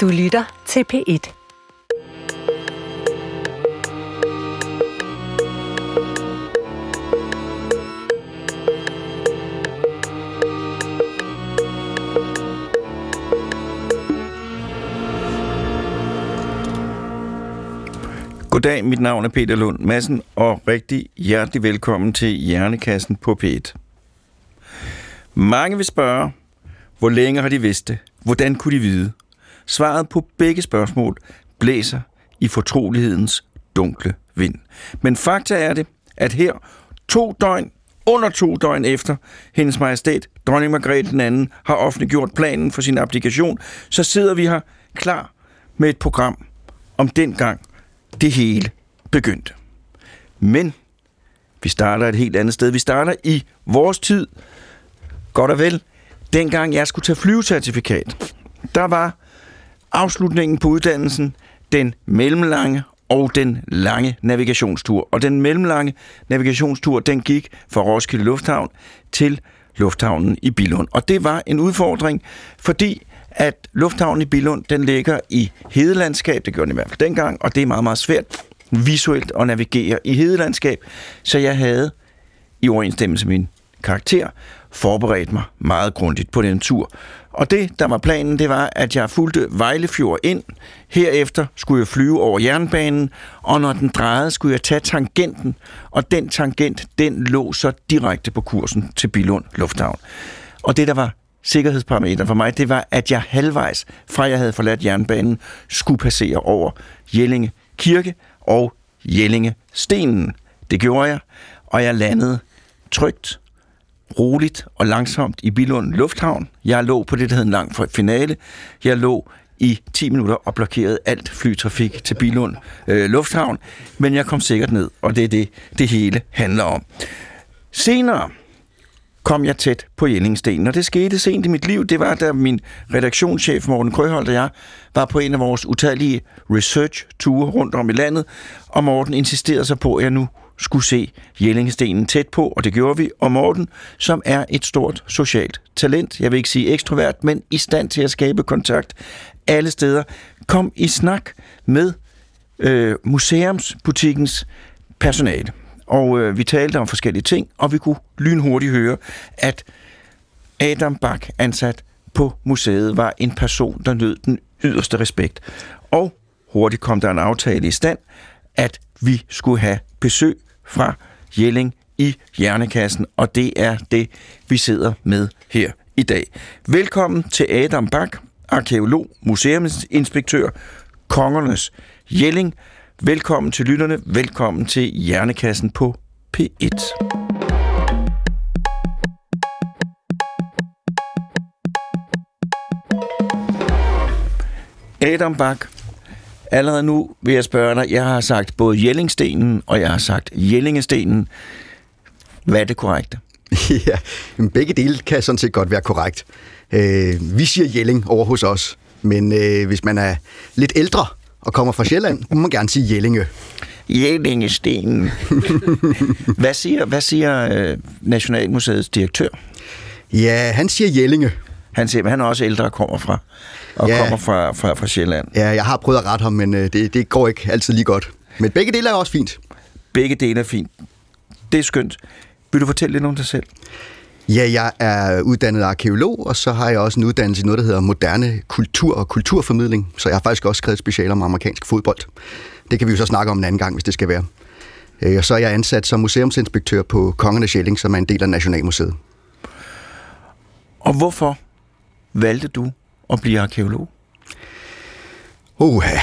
Du lytter til P1. Goddag, mit navn er Peter Lund Madsen, og rigtig hjertelig velkommen til Hjernekassen på P1. Mange vil spørge, hvor længe har de vidst det? Hvordan kunne de vide? Svaret på begge spørgsmål blæser i fortrolighedens dunkle vind. Men fakta er det, at her to døgn, under to døgn efter hendes majestæt, dronning Margrethe den anden, har offentliggjort planen for sin applikation, så sidder vi her klar med et program om dengang det hele begyndte. Men vi starter et helt andet sted. Vi starter i vores tid, godt og vel, dengang jeg skulle tage flyvecertifikat. Der var afslutningen på uddannelsen den mellemlange og den lange navigationstur. Og den mellemlange navigationstur, den gik fra Roskilde Lufthavn til lufthavnen i Billund. Og det var en udfordring, fordi at lufthavnen i Billund, den ligger i hedelandskab, det gjorde den i hvert fald dengang, og det er meget, meget svært visuelt at navigere i hedelandskab, så jeg havde i overensstemmelse med min karakter forberedt mig meget grundigt på den tur. Og det, der var planen, det var, at jeg fulgte Vejlefjord ind. Herefter skulle jeg flyve over jernbanen, og når den drejede, skulle jeg tage tangenten, og den tangent, den lå så direkte på kursen til Bilund Lufthavn. Og det, der var sikkerhedsparameter for mig, det var, at jeg halvvejs, fra jeg havde forladt jernbanen, skulle passere over Jellinge Kirke og Jellinge Stenen. Det gjorde jeg, og jeg landede trygt, roligt og langsomt i Bilund Lufthavn. Jeg lå på det, der hed en lang finale. Jeg lå i 10 minutter og blokerede alt flytrafik til Bilund øh, Lufthavn, men jeg kom sikkert ned, og det er det, det hele handler om. Senere, kom jeg tæt på Jellingstenen. Og det skete sent i mit liv. Det var, da min redaktionschef Morten Krøholt og jeg var på en af vores utallige research-ture rundt om i landet, og Morten insisterede så på, at jeg nu skulle se Jellingstenen tæt på, og det gjorde vi. Og Morten, som er et stort socialt talent, jeg vil ikke sige ekstrovert, men i stand til at skabe kontakt alle steder, kom i snak med øh, museumsbutikkens personale og øh, vi talte om forskellige ting, og vi kunne lynhurtigt høre, at Adam Bak, ansat på museet, var en person, der nød den yderste respekt. Og hurtigt kom der en aftale i stand, at vi skulle have besøg fra Jelling i Hjernekassen, og det er det, vi sidder med her i dag. Velkommen til Adam Bak, arkeolog, museumsinspektør, Kongernes Jelling, Velkommen til lytterne. Velkommen til Hjernekassen på P1. Adam Bak, allerede nu vil jeg spørge dig, jeg har sagt både Jellingstenen, og jeg har sagt Jellingestenen. Hvad er det korrekte? ja, begge dele kan sådan set godt være korrekt. Øh, vi siger Jelling over hos os, men øh, hvis man er lidt ældre, og kommer fra Sjælland, må man gerne sige Jellinge. Jellingestenen. hvad siger, hvad siger øh, Nationalmuseets direktør? Ja, han siger Jellinge. Han siger, men han er også ældre og kommer fra, og ja. kommer fra, fra, fra Sjælland. Ja, jeg har prøvet at rette ham, men øh, det, det går ikke altid lige godt. Men begge dele er også fint. Begge dele er fint. Det er skønt. Vil du fortælle lidt om dig selv? Ja, jeg er uddannet arkeolog, og så har jeg også en uddannelse i noget, der hedder moderne kultur og kulturformidling. Så jeg har faktisk også skrevet special om amerikansk fodbold. Det kan vi jo så snakke om en anden gang, hvis det skal være. Øh, og så er jeg ansat som museumsinspektør på Kongernes Sjælling, som er en del af Nationalmuseet. Og hvorfor valgte du at blive arkeolog? Uha.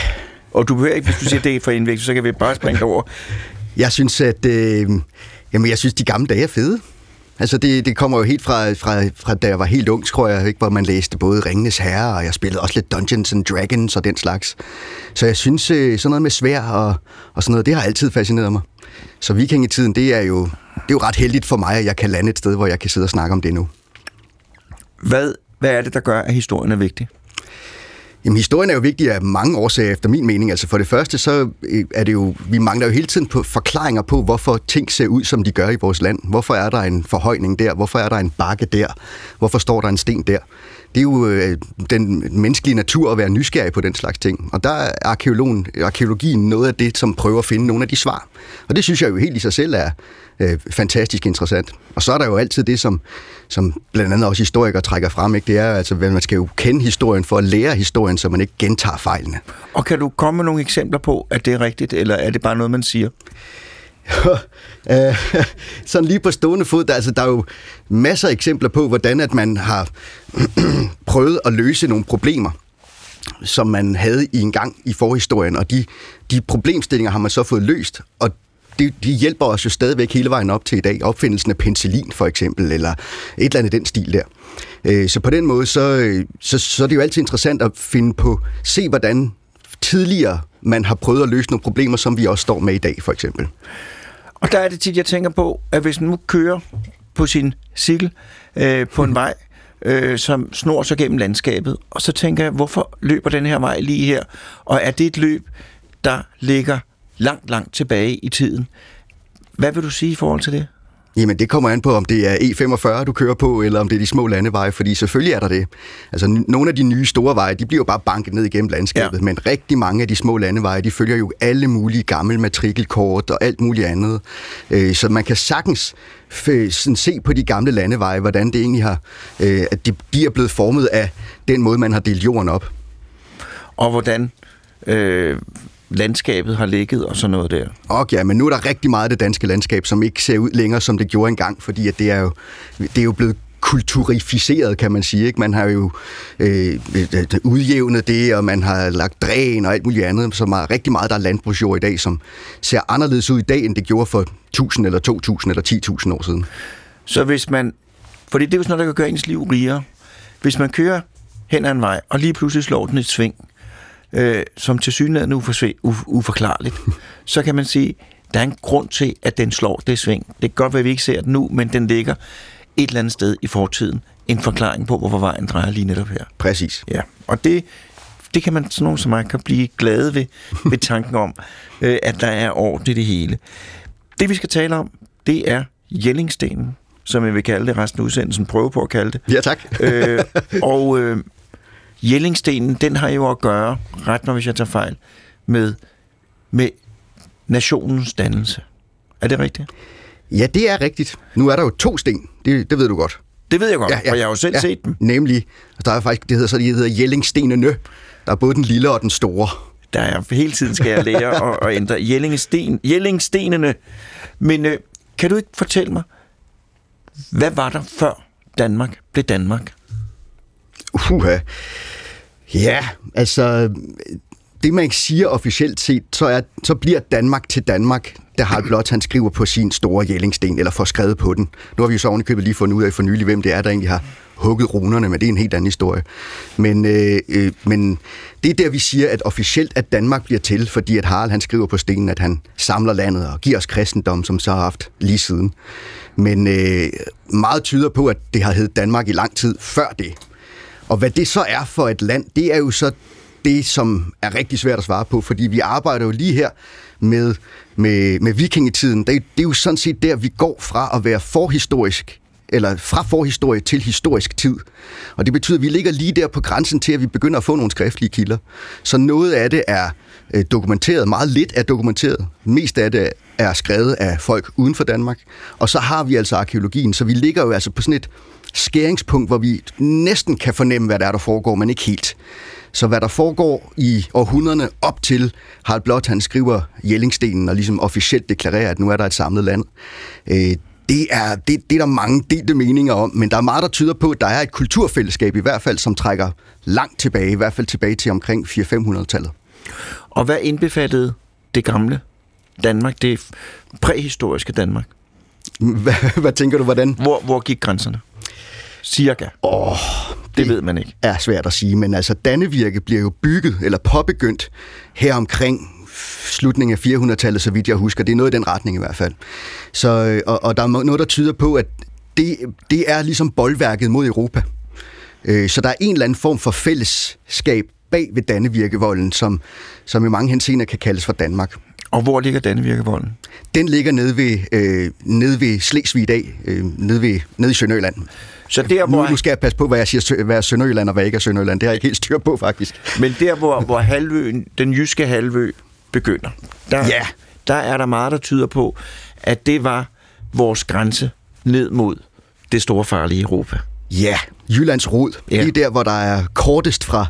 Og du behøver ikke, hvis du siger det for indvægt, så kan vi bare springe over. Jeg synes, at øh, jamen, jeg synes, de gamle dage er fede. Altså det, det kommer jo helt fra, fra, fra da jeg var helt ung, tror jeg, ikke, hvor man læste både Ringenes Herre, og jeg spillede også lidt Dungeons and Dragons og den slags. Så jeg synes, øh, sådan noget med svær og, og sådan noget, det har altid fascineret mig. Så vikingetiden, det er, jo, det er jo ret heldigt for mig, at jeg kan lande et sted, hvor jeg kan sidde og snakke om det nu. Hvad, hvad er det, der gør, at historien er vigtig? Jamen, historien er jo vigtig af mange årsager, efter min mening. Altså for det første, så øh, er det jo, vi mangler jo hele tiden på forklaringer på, hvorfor ting ser ud, som de gør i vores land. Hvorfor er der en forhøjning der? Hvorfor er der en bakke der? Hvorfor står der en sten der? det er jo øh, den menneskelige natur at være nysgerrig på den slags ting. Og der er arkeologien noget af det, som prøver at finde nogle af de svar. Og det synes jeg jo helt i sig selv er øh, fantastisk interessant. Og så er der jo altid det, som, som blandt andet også historikere trækker frem. Ikke? Det er altså, at man skal jo kende historien for at lære historien, så man ikke gentager fejlene. Og kan du komme med nogle eksempler på, at det er rigtigt, eller er det bare noget, man siger? Øh, sådan lige på stående fod, der, altså, der er jo masser af eksempler på, hvordan at man har prøvet at løse nogle problemer, som man havde i en gang i forhistorien, og de, de problemstillinger har man så fået løst, og de, de hjælper os jo stadigvæk hele vejen op til i dag. Opfindelsen af penicillin for eksempel, eller et eller andet den stil der. Øh, så på den måde, så, så, så er det jo altid interessant at finde på, se hvordan tidligere man har prøvet at løse nogle problemer, som vi også står med i dag, for eksempel. Og der er det tit, jeg tænker på, at hvis man nu kører på sin cykel øh, på en vej, øh, som snor sig gennem landskabet, og så tænker jeg, hvorfor løber den her vej lige her? Og er det et løb, der ligger langt, langt tilbage i tiden? Hvad vil du sige i forhold til det? Jamen, det kommer an på, om det er E45, du kører på, eller om det er de små landeveje, fordi selvfølgelig er der det. Altså, nogle af de nye store veje, de bliver jo bare banket ned igennem landskabet, ja. men rigtig mange af de små landeveje, de følger jo alle mulige gamle matrikelkort og alt muligt andet. Øh, så man kan sagtens sådan se på de gamle landeveje, hvordan det egentlig har, øh, at de, de er blevet formet af den måde, man har delt jorden op. Og hvordan øh, landskabet har ligget og sådan noget der. Og ja, men nu er der rigtig meget af det danske landskab, som ikke ser ud længere, som det gjorde engang, fordi at det, er jo, det er jo blevet kulturificeret, kan man sige. Ikke? Man har jo øh, udjævnet det, og man har lagt dræn og alt muligt andet, som er rigtig meget, der er landbrugsjord i dag, som ser anderledes ud i dag, end det gjorde for 1000 eller 2000 eller 10.000 år siden. Så hvis man, fordi det er jo sådan noget, der kan gøre ens liv rigere. Hvis man kører hen ad en vej, og lige pludselig slår den et sving, øh, som til synligheden er uf- uforklarligt, så kan man sige, der er en grund til, at den slår det sving. Det kan godt være, at vi ikke ser den nu, men den ligger et eller andet sted i fortiden. En forklaring på, hvorfor vejen drejer lige netop her. Præcis. Ja, og det, det kan man, sådan nogen som mig, kan blive glade ved, ved tanken om, øh, at der er orden i det hele. Det, vi skal tale om, det er Jellingstenen, som jeg vil kalde det resten af udsendelsen, prøve på at kalde det. Ja, tak. øh, og øh, Jellingstenen, den har jo at gøre, ret når hvis jeg tager fejl, med, med nationens dannelse. Er det rigtigt? Ja, det er rigtigt. Nu er der jo to sten. Det, det ved du godt. Det ved jeg godt, ja, ja, for jeg har jo selv ja, set dem. Nemlig, der er faktisk, det hedder så, de hedder Jellingstenene. Der er både den lille og den store. Der er hele tiden skal jeg lære og, og ændre Jellingsten, Jellingstenene. Men øh, kan du ikke fortælle mig, hvad var der før Danmark blev Danmark? Uha. Ja, altså, det man ikke siger officielt set, så, er, så bliver Danmark til Danmark, da Harald Blot han skriver på sin store jællingsten, eller får skrevet på den. Nu har vi jo så ovenikøbet lige fundet ud af for nylig, hvem det er, der egentlig har hugget runerne, men det er en helt anden historie. Men, øh, øh, men det er der, vi siger, at officielt at Danmark bliver til, fordi at Harald han skriver på stenen, at han samler landet og giver os kristendom, som så har haft lige siden. Men øh, meget tyder på, at det har heddet Danmark i lang tid før det. Og hvad det så er for et land, det er jo så det, som er rigtig svært at svare på, fordi vi arbejder jo lige her med, med, med vikingetiden. Det, det er jo sådan set der, vi går fra at være forhistorisk eller fra forhistorie til historisk tid. Og det betyder, at vi ligger lige der på grænsen til, at vi begynder at få nogle skriftlige kilder. Så noget af det er øh, dokumenteret, meget lidt er dokumenteret. Mest af det er skrevet af folk uden for Danmark. Og så har vi altså arkeologien, så vi ligger jo altså på sådan et skæringspunkt, hvor vi næsten kan fornemme, hvad der er, der foregår, men ikke helt. Så hvad der foregår i århundrederne op til Harald Blot, han skriver Jellingstenen og ligesom officielt deklarerer, at nu er der et samlet land. Øh, det er, det, det er der mange delte meninger om, men der er meget, der tyder på, at der er et kulturfællesskab i hvert fald, som trækker langt tilbage, i hvert fald tilbage til omkring 400-500-tallet. Og hvad indbefattede det gamle Danmark, det præhistoriske Danmark? Hvad, hvad tænker du, hvordan? Hvor, hvor gik grænserne? Cirka. Åh, oh, det, det ved man ikke. er svært at sige, men altså Dannevirke bliver jo bygget eller påbegyndt her omkring slutningen af 400-tallet, så vidt jeg husker. Det er noget i den retning i hvert fald. Så, øh, og, og der er noget, der tyder på, at det, det er ligesom boldværket mod Europa. Øh, så der er en eller anden form for fællesskab bag ved Dannevirkevolden, som, som i mange henseender kan kaldes for Danmark. Og hvor ligger Dannevirkevolden? Den ligger nede ved, øh, nede ved Slesvig i dag, øh, nede, ved, nede i Sønderjylland. Så der, hvor... Nu, nu skal jeg passe på, hvad jeg siger, hvad er Sønderjylland og hvad ikke er Sønderjylland. Det har jeg ikke helt styr på, faktisk. Men der, hvor, hvor halvøen, den jyske halvø begynder, der, Ja. der er der meget, der tyder på, at det var vores grænse ned mod det store farlige Europa. Ja, Jyllands rod. Ja. Er der, hvor der er kortest fra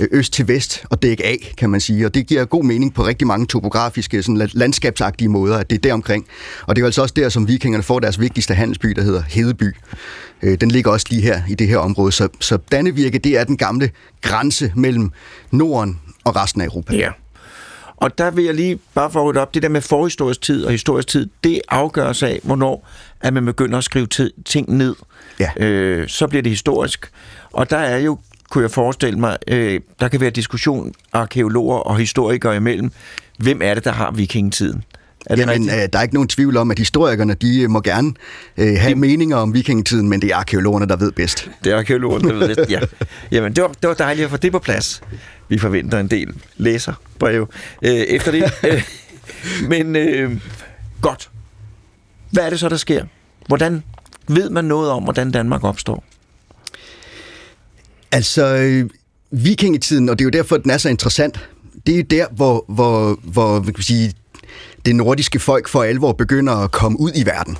øh, øst til vest og dæk af, kan man sige. Og det giver god mening på rigtig mange topografiske, sådan la- landskabsagtige måder, at det er deromkring. Og det er jo altså også der, som vikingerne får deres vigtigste handelsby, der hedder Hedeby. Øh, Den ligger også lige her i det her område. Så, så Dannevirke, det er den gamle grænse mellem Norden og resten af Europa. Ja. Og der vil jeg lige bare få ryddet op, det der med forhistorisk tid og historisk tid, det afgøres af, hvornår at man begynder at skrive tid, ting ned. Ja. Øh, så bliver det historisk. Og der er jo, kunne jeg forestille mig, øh, der kan være diskussion arkeologer og historikere imellem. Hvem er det, der har vikingetiden? Er det Jamen, rigtigt? øh, der er ikke nogen tvivl om, at historikerne de øh, må gerne øh, have meninger om vikingetiden, men det er arkeologerne, der ved bedst. Det er arkeologerne, der ved det. Ja. Jamen, det var, det var dejligt at få det på plads. Vi forventer en del læserbreve øh, efter det. Øh, Men øh, godt. Hvad er det så, der sker? Hvordan ved man noget om, hvordan Danmark opstår? Altså, øh, vikingetiden, og det er jo derfor, den er så interessant, det er der, hvor, hvor, hvor hvad kan sige, det nordiske folk for alvor begynder at komme ud i verden.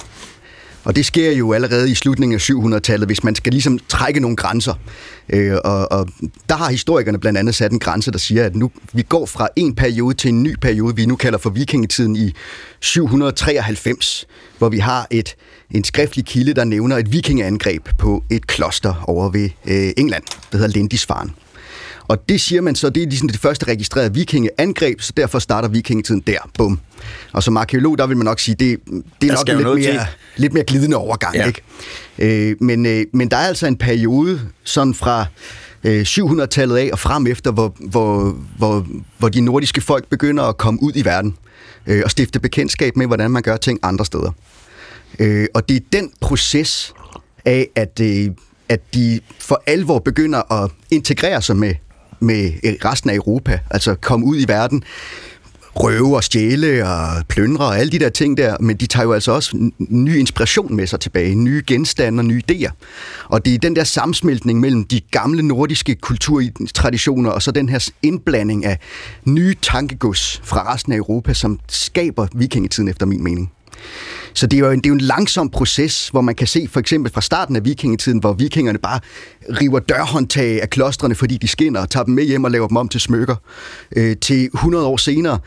Og det sker jo allerede i slutningen af 700-tallet, hvis man skal ligesom trække nogle grænser. Øh, og, og der har historikerne blandt andet sat en grænse, der siger, at nu vi går fra en periode til en ny periode, vi nu kalder for vikingetiden i 793, hvor vi har et, en skriftlig kilde, der nævner et vikingeangreb på et kloster over ved øh, England, der hedder Lindisfarne. Og det siger man så, det er ligesom det første registrerede vikingeangreb, så derfor starter vikingetiden der. Bum. Og som arkeolog, der vil man nok sige, det, det er Der nok lidt mere, lidt mere glidende overgang. Ja. Ja. Ikke? Øh, men, øh, men der er altså en periode, sådan fra øh, 700-tallet af og frem efter, hvor, hvor, hvor, hvor de nordiske folk begynder at komme ud i verden øh, og stifte bekendtskab med, hvordan man gør ting andre steder. Øh, og det er den proces af, at, øh, at de for alvor begynder at integrere sig med, med øh, resten af Europa, altså komme ud i verden, røve og stjæle og plyndre og alle de der ting der, men de tager jo altså også ny inspiration med sig tilbage, nye genstande og nye idéer. Og det er den der sammensmeltning mellem de gamle nordiske kulturtraditioner og så den her indblanding af nye tankegods fra resten af Europa, som skaber vikingetiden efter min mening. Så det er, jo en, det er jo en langsom proces, hvor man kan se for eksempel fra starten af vikingetiden, hvor vikingerne bare river dørhåndtag af klostrene, fordi de skinner, og tager dem med hjem og laver dem om til smykker. Øh, til 100 år senere,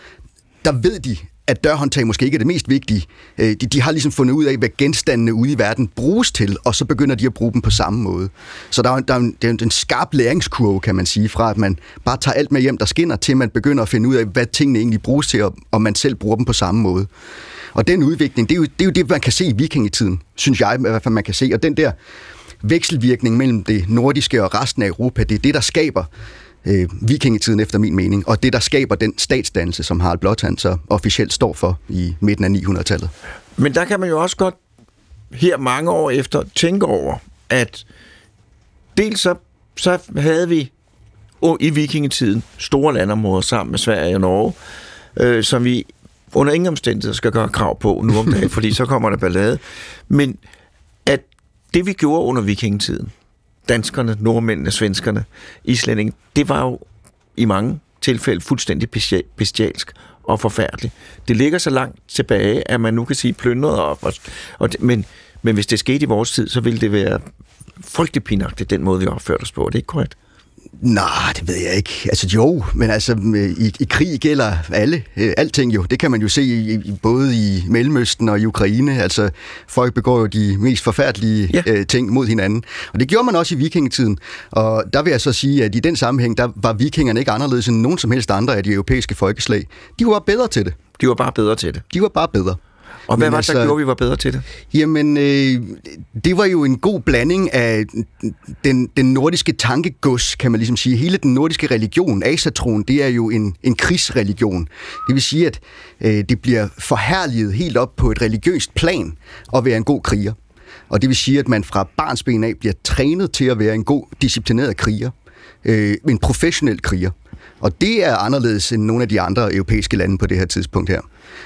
der ved de, at dørhåndtag måske ikke er det mest vigtige. Øh, de, de har ligesom fundet ud af, hvad genstandene ude i verden bruges til, og så begynder de at bruge dem på samme måde. Så der er, der er, en, der er en skarp læringskurve, kan man sige, fra at man bare tager alt med hjem, der skinner, til man begynder at finde ud af, hvad tingene egentlig bruges til, og, og man selv bruger dem på samme måde. Og den udvikling, det er, jo, det er jo det, man kan se i vikingetiden, synes jeg i hvert fald, man kan se. Og den der vekselvirkning mellem det nordiske og resten af Europa, det er det, der skaber øh, vikingetiden efter min mening, og det, der skaber den statsdannelse, som Harald Blåtand så officielt står for i midten af 900-tallet. Men der kan man jo også godt her mange år efter tænke over, at dels så, så havde vi o- i vikingetiden store landområder sammen med Sverige og Norge, øh, som vi under ingen omstændigheder skal gøre krav på nu om dagen, fordi så kommer der ballade. Men at det vi gjorde under vikingetiden, danskerne, nordmændene, svenskerne, islændinge, det var jo i mange tilfælde fuldstændig bestia- bestialsk og forfærdeligt. Det ligger så langt tilbage, at man nu kan sige plyndret op. Og, og men, men hvis det skete i vores tid, så ville det være frygtelig pinagtigt, den måde, vi opførte os på. Er det ikke korrekt? Nej, det ved jeg ikke. Altså jo, men altså i, i krig gælder alle, øh, alting jo. Det kan man jo se i, i, både i Mellemøsten og i Ukraine. Altså folk begår jo de mest forfærdelige Ja. ja. øh, ting mod hinanden. Og det gjorde man også i vikingetiden. Og der vil jeg så sige, at i den sammenhæng, der var vikingerne ikke anderledes end nogen som helst andre af de europæiske folkeslag. De var bedre til det. De var bare bedre til det. De var bare bedre. Og hvad var det, der altså- gjorde, at vi var bedre til det? Jamen, øh, det var jo en god blanding af den, den nordiske tankegods, kan man ligesom sige. Hele den nordiske religion, asatron, det er jo en, en krigsreligion. Det vil sige, at øh, det bliver forherliget helt op på et religiøst plan at være en god kriger. Og det vil sige, at man fra barnsben af bliver trænet til at være en god, disciplineret kriger. Øh, en professionel kriger. Og det er anderledes end nogle af de andre europæiske lande på det her tidspunkt her.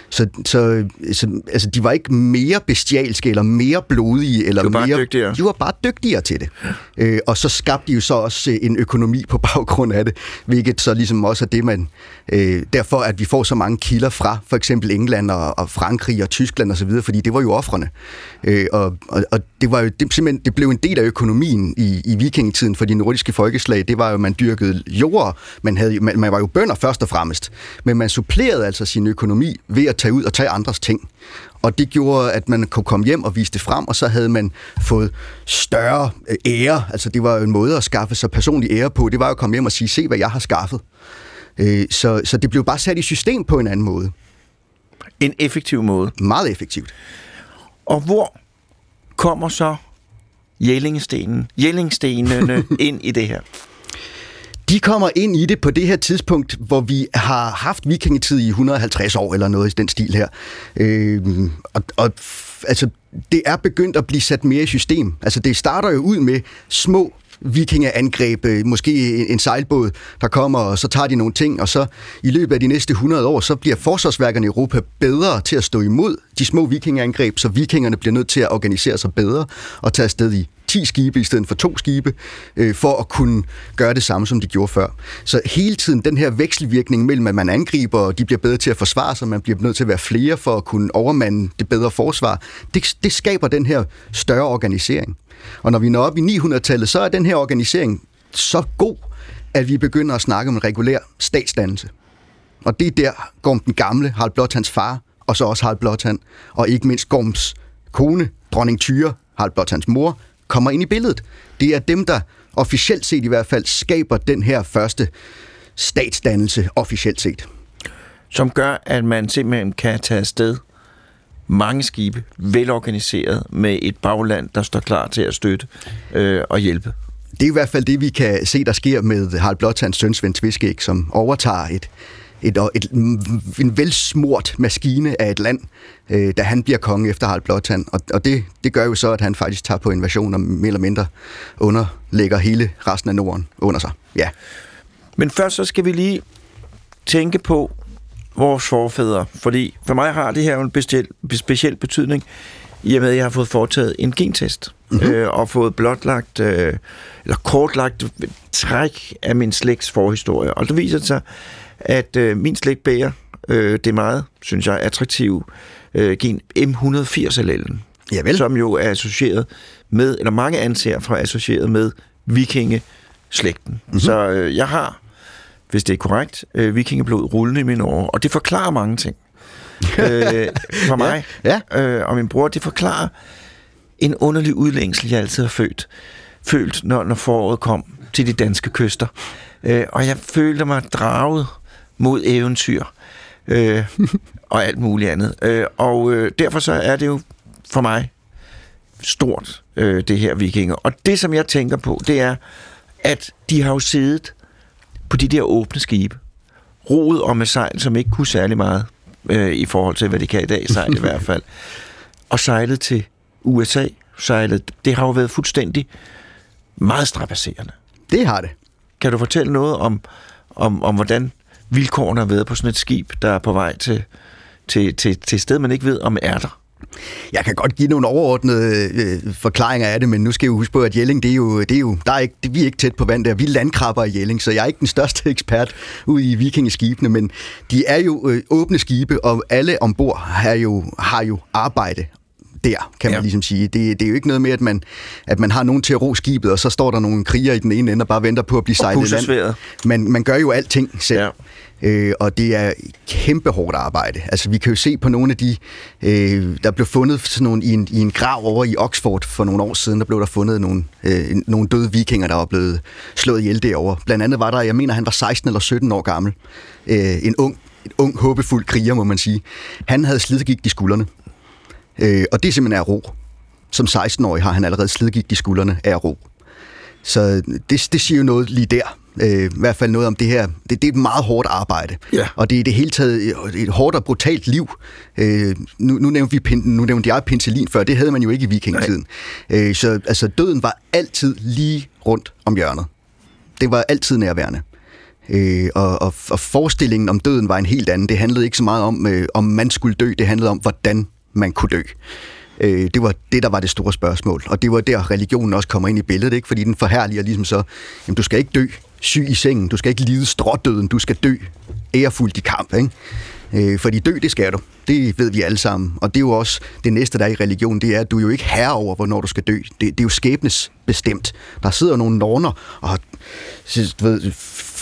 Så, så, så altså, de var ikke mere bestialske eller mere blodige. Eller de var bare mere, dygtigere. De var bare dygtigere til det. Øh, og så skabte de jo så også øh, en økonomi på baggrund af det, hvilket så ligesom også er det, man... Øh, derfor, at vi får så mange kilder fra for eksempel England og, og Frankrig og Tyskland osv., fordi det var jo offrene. Øh, og, og, og det var jo det, simpelthen, det blev en del af økonomien i, i vikingetiden for de nordiske folkeslag. Det var jo, man dyrkede jord, man, havde, man, man var jo bønder først og fremmest, men man supplerede altså sin økonomi ved at tage ud og tage andres ting. Og det gjorde, at man kunne komme hjem og vise det frem, og så havde man fået større øh, ære. Altså det var jo en måde at skaffe sig personlig ære på. Det var jo at komme hjem og sige, se hvad jeg har skaffet. Øh, så, så det blev bare sat i system på en anden måde. En effektiv måde. Meget effektivt. Og hvor kommer så Jellingstenen, Jellingstenene ind i det her? De kommer ind i det på det her tidspunkt, hvor vi har haft vikingetid i 150 år eller noget i den stil her. Øh, og, og altså, det er begyndt at blive sat mere i system. Altså, det starter jo ud med små vikingeangreb, øh, måske en sejlbåd, der kommer, og så tager de nogle ting, og så i løbet af de næste 100 år, så bliver forsvarsværkerne i Europa bedre til at stå imod de små vikingeangreb, så vikingerne bliver nødt til at organisere sig bedre og tage afsted i 10 skibe i stedet for to skibe, øh, for at kunne gøre det samme, som de gjorde før. Så hele tiden den her vekselvirkning mellem, at man angriber, og de bliver bedre til at forsvare sig, man bliver nødt til at være flere for at kunne overmande det bedre forsvar, det, det skaber den her større organisering. Og når vi når op i 900-tallet, så er den her organisering så god, at vi begynder at snakke om en regulær statsdannelse. Og det er der Gorm den gamle, Harald Blåtands far, og så også Harald Blåtand, og ikke mindst Gorms kone, dronning Tyre, Harald Blåtands mor, kommer ind i billedet. Det er dem, der officielt set i hvert fald skaber den her første statsdannelse, officielt set. Som gør, at man simpelthen kan tage afsted mange skibe, velorganiseret, med et bagland, der står klar til at støtte øh, og hjælpe. Det er i hvert fald det, vi kan se, der sker med Harald Blåtands søn Svend Tviskæg, som overtager et, et, et, en velsmurt maskine af et land, øh, da han bliver konge efter Harald Blåtand. Og, og det, det gør jo så, at han faktisk tager på invasion og mere eller mindre underlægger hele resten af Norden under sig. Ja. Men først så skal vi lige tænke på vores forfædre, fordi for mig har det her jo en speciel, speciel betydning, i og med, at jeg har fået foretaget en gentest, mm-hmm. øh, og fået blotlagt, øh, eller kortlagt træk af min slægts forhistorie. Og det viser sig, at øh, min slægt bærer øh, det meget, synes jeg, attraktive øh, gen M180-allelen, Javel. som jo er associeret med, eller mange anser fra associeret med vikingeslægten. Mm-hmm. Så øh, jeg har, hvis det er korrekt, øh, vikingeblod rullende i mine år, og det forklarer mange ting. øh, for mig ja, ja. Øh, og min bror, det forklarer en underlig udlængsel, jeg altid har følt, følt når, når foråret kom til de danske kyster. Øh, og jeg følte mig draget mod eventyr øh, og alt muligt andet. Øh, og øh, derfor så er det jo for mig stort, øh, det her vikinger. Og det, som jeg tænker på, det er, at de har jo siddet på de der åbne skibe, roet og med sejl, som ikke kunne særlig meget øh, i forhold til, hvad de kan i dag, sejl i hvert fald, og sejlet til USA, sejlet, det har jo været fuldstændig meget strapasserende. Det har det. Kan du fortælle noget om, om, om hvordan vilkårene har været på sådan et skib, der er på vej til, til, til, til et sted, man ikke ved, om er der? Jeg kan godt give nogle overordnede øh, forklaringer af det, men nu skal jeg huske på, at Jelling, det er jo, det er jo der er ikke, det, vi er ikke tæt på vand der. Vi landkrabber i Jelling, så jeg er ikke den største ekspert ude i vikingeskibene, men de er jo øh, åbne skibe, og alle ombord har jo, har jo arbejde der, kan man ja. ligesom sige. Det, det er jo ikke noget med, at man, at man har nogen til at ro skibet, og så står der nogle kriger i den ene ende og bare venter på at blive sejlet land. Man, man gør jo alting selv. Ja. Øh, og det er kæmpe hårdt arbejde. Altså, vi kan jo se på nogle af de, øh, der blev fundet sådan nogle, i, en, i en grav over i Oxford for nogle år siden, der blev der fundet nogle, øh, nogle døde vikinger, der var blevet slået ihjel derovre. Blandt andet var der, jeg mener, han var 16 eller 17 år gammel. Øh, en ung, en ung, håbefuld kriger, må man sige. Han havde slidgigt i skuldrene. Øh, og det er simpelthen ro. Som 16-årig har han allerede slidgigt i skuldrene af ro. Så det, det siger jo noget lige der. Øh, I hvert fald noget om det her. Det, det er et meget hårdt arbejde. Ja. Og det er i det hele taget et hårdt og brutalt liv. Øh, nu, nu, nævnte vi, nu nævnte jeg penicillin før. Det havde man jo ikke i vikingetiden. Øh, så altså, døden var altid lige rundt om hjørnet. Det var altid nærværende. Øh, og, og, og forestillingen om døden var en helt anden. Det handlede ikke så meget om, øh, om man skulle dø, det handlede om, hvordan man kunne dø. Øh, det var det, der var det store spørgsmål. Og det var der, religionen også kommer ind i billedet, ikke? fordi den forhærliger ligesom så, jamen du skal ikke dø syg i sengen, du skal ikke lide strådøden, du skal dø ærefuldt i kamp. Ikke? Øh, fordi dø, det skal du. Det ved vi alle sammen. Og det er jo også det næste, der er i religion, det er, at du er jo ikke herre over, hvornår du skal dø. Det, det er jo skæbnes bestemt. Der sidder nogle norner og har ved,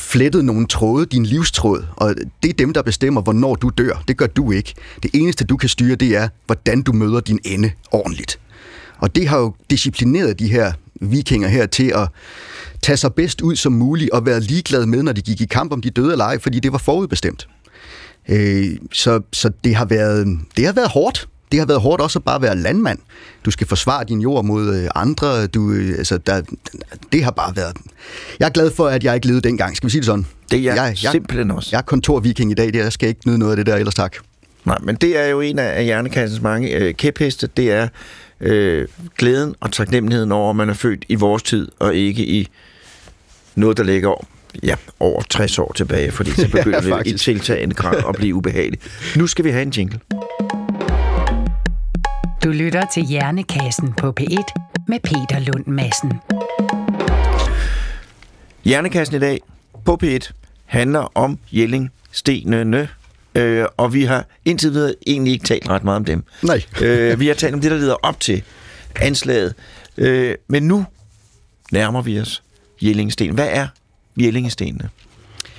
flettet nogle tråde, din livstråd, og det er dem, der bestemmer, hvornår du dør. Det gør du ikke. Det eneste, du kan styre, det er, hvordan du møder din ende ordentligt. Og det har jo disciplineret de her vikinger her til at tage sig bedst ud som muligt og være ligeglade med, når de gik i kamp om de døde eller ej, fordi det var forudbestemt. Øh, så så det, har været, det har været hårdt. Det har været hårdt også at bare være landmand. Du skal forsvare din jord mod øh, andre. Du, øh, altså, der, det har bare været... Jeg er glad for, at jeg ikke levede dengang. Skal vi sige det sådan? Det er jeg, jeg, jeg simpelthen også. Jeg er kontorviking i dag. Det, jeg skal ikke nyde noget af det der, ellers tak. Nej, men det er jo en af hjernekassens mange øh, kæpheste. Det er øh, glæden og taknemmeligheden over, at man er født i vores tid, og ikke i noget, der ligger ja, over 60 år tilbage, fordi så begynder ja, det i tiltagende grad at blive ubehageligt. Nu skal vi have en jingle. Du lytter til Hjernekassen på P1 med Peter Lund Madsen. Hjernekassen i dag på P1 handler om Jellingstenene, øh, og vi har indtil videre egentlig ikke talt ret meget om dem. Nej. øh, vi har talt om det, der leder op til anslaget. Øh, men nu nærmer vi os Jellingsten. Hvad er Jellingstenene?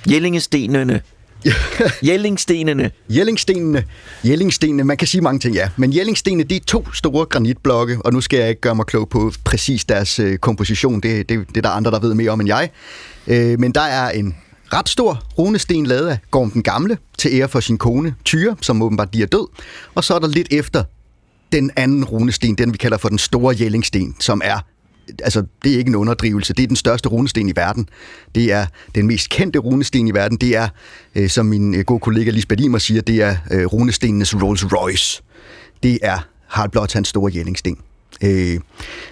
Jellingestenene. Jellingstenene. Jellingstenene. Jellingstenene, man kan sige mange ting, ja. Men Jellingstenene, det er to store granitblokke, og nu skal jeg ikke gøre mig klog på præcis deres øh, komposition. Det, det, det er der andre, der ved mere om end jeg. Øh, men der er en ret stor runesten lavet af Gorm den Gamle til ære for sin kone Tyre, som åbenbart lige er død. Og så er der lidt efter den anden runesten, den vi kalder for den store Jellingsten, som er altså, det er ikke en underdrivelse. Det er den største runesten i verden. Det er den mest kendte runesten i verden. Det er, øh, som min øh, gode kollega Lisbeth Imer siger, det er øh, runestenenes Rolls Royce. Det er Harald Blot hans store Jellingsten. Øh,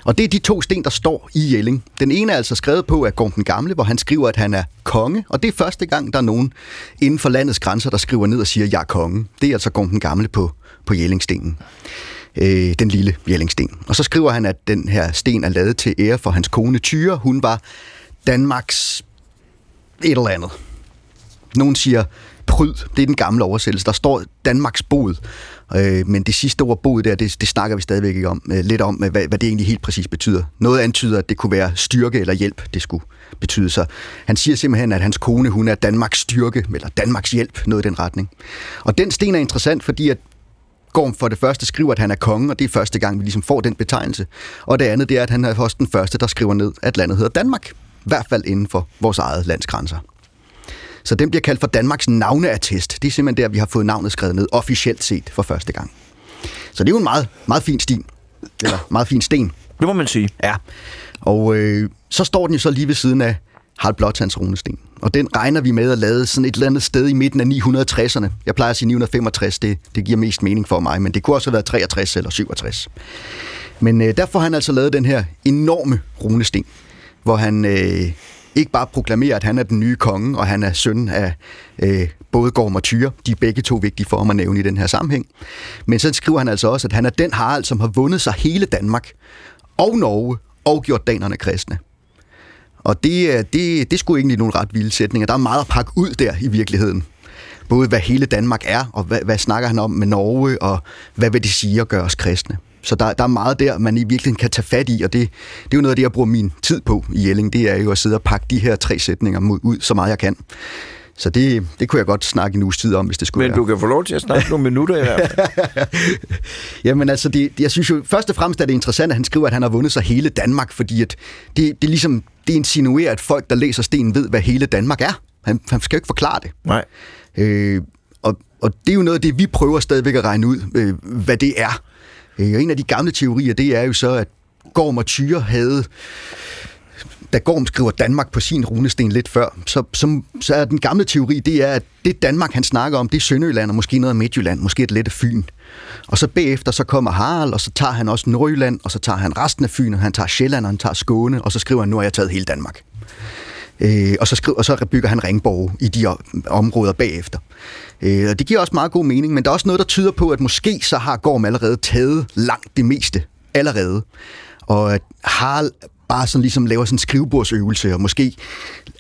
og det er de to sten, der står i Jelling. Den ene er altså skrevet på af Gorm den Gamle, hvor han skriver, at han er konge, og det er første gang, der er nogen inden for landets grænser, der skriver ned og siger, at jeg er konge. Det er altså Gorm den Gamle på, på Jellingstenen øh, den lille Jellingsten. Og så skriver han, at den her sten er lavet til ære for hans kone Tyre. Hun var Danmarks et eller andet. Nogen siger pryd, det er den gamle oversættelse. Der står Danmarks bod, øh, men det sidste ord bod der, det, det snakker vi stadigvæk ikke om, øh, lidt om, øh, hvad, hvad det egentlig helt præcis betyder. Noget antyder, at det kunne være styrke eller hjælp, det skulle betyde. Så han siger simpelthen, at hans kone, hun er Danmarks styrke, eller Danmarks hjælp, noget i den retning. Og den sten er interessant, fordi at Gorm for det første skriver, at han er konge, og det er første gang, vi ligesom får den betegnelse. Og det andet, det er, at han er også den første, der skriver ned, at landet hedder Danmark. I hvert fald inden for vores eget landsgrænser. Så den bliver kaldt for Danmarks navneattest. Det er simpelthen der, vi har fået navnet skrevet ned, officielt set for første gang. Så det er jo en meget, meget fin sten. Eller meget fin sten. Det må man sige. Ja. Og øh, så står den jo så lige ved siden af Harald Blåtands runesten. Og den regner vi med at lade sådan et eller andet sted i midten af 960'erne. Jeg plejer at sige 965, det, det giver mest mening for mig, men det kunne også have været 63 eller 67. Men øh, derfor har han altså lavet den her enorme runesten, hvor han øh, ikke bare proklamerer, at han er den nye konge, og han er søn af øh, både Gorm og Tyre. De er begge to vigtige for ham at nævne i den her sammenhæng. Men så skriver han altså også, at han er den Harald, som har vundet sig hele Danmark og Norge og gjort danerne kristne. Og det, øh, det, det skulle egentlig nogle ret vilde sætninger. Der er meget at pakke ud der i virkeligheden. Både hvad hele Danmark er, og hvad, hvad snakker han om med Norge, og hvad vil det sige at gøre os kristne. Så der, der er meget der, man i virkeligheden kan tage fat i, og det, det er jo noget af det, jeg bruger min tid på i Jelling. Det er jo at sidde og pakke de her tre sætninger ud, så meget jeg kan. Så det, det kunne jeg godt snakke en uges tid om, hvis det skulle Men være. du kan få lov til at snakke nogle minutter i hvert fald. Jamen altså, det, jeg synes jo, først og fremmest er det interessant, at han skriver, at han har vundet sig hele Danmark, fordi at det, det, ligesom, det insinuerer, at folk, der læser stenen, ved, hvad hele Danmark er. Han, han skal jo ikke forklare det. Nej. Øh, og, og det er jo noget af det, vi prøver stadigvæk at regne ud, øh, hvad det er. Øh, og en af de gamle teorier, det er jo så, at Gorm og Tyre havde da Gorm skriver Danmark på sin runesten lidt før, så, så, så er den gamle teori, det er, at det Danmark, han snakker om, det er Sønderjylland og måske noget af Midtjylland, måske et lidt af Fyn. Og så bagefter, så kommer Harald, og så tager han også Nordjylland, og så tager han resten af Fyn, og han tager Sjælland, og han tager Skåne, og så skriver han, nu har jeg taget hele Danmark. Øh, og, så skriver, og så bygger han ringborg i de områder bagefter. Øh, og det giver også meget god mening, men der er også noget, der tyder på, at måske så har Gorm allerede taget langt det meste allerede. Og at Harald bare sådan ligesom laver sådan en skrivebordsøvelse, og måske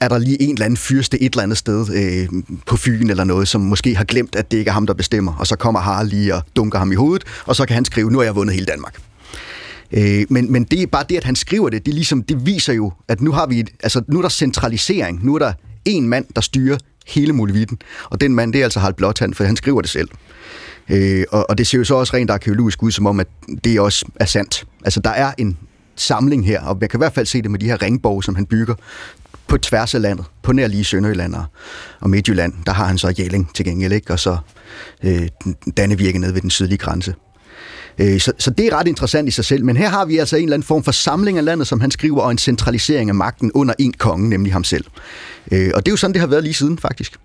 er der lige en eller anden fyrste et eller andet sted øh, på Fyn eller noget, som måske har glemt, at det ikke er ham, der bestemmer, og så kommer Harald lige og dunker ham i hovedet, og så kan han skrive, nu har jeg vundet hele Danmark. Øh, men, men det er bare det, at han skriver det, det, ligesom, det viser jo, at nu, har vi et, altså, nu er der centralisering, nu er der en mand, der styrer hele muligheden, og den mand, det er altså Harald Blåtand, for han skriver det selv. Øh, og, og det ser jo så også rent arkeologisk ud, som om, at det også er sandt. Altså, der er en samling her, og man kan i hvert fald se det med de her ringborg, som han bygger på tværs af landet, på nær lige Sønderjylland og, Midtjylland. Der har han så Jelling til gengæld, ikke? og så øh, Dannevirke nede ved den sydlige grænse. Øh, så, så det er ret interessant i sig selv, men her har vi altså en eller anden form for samling af landet, som han skriver, og en centralisering af magten under en konge, nemlig ham selv. Øh, og det er jo sådan, det har været lige siden, faktisk.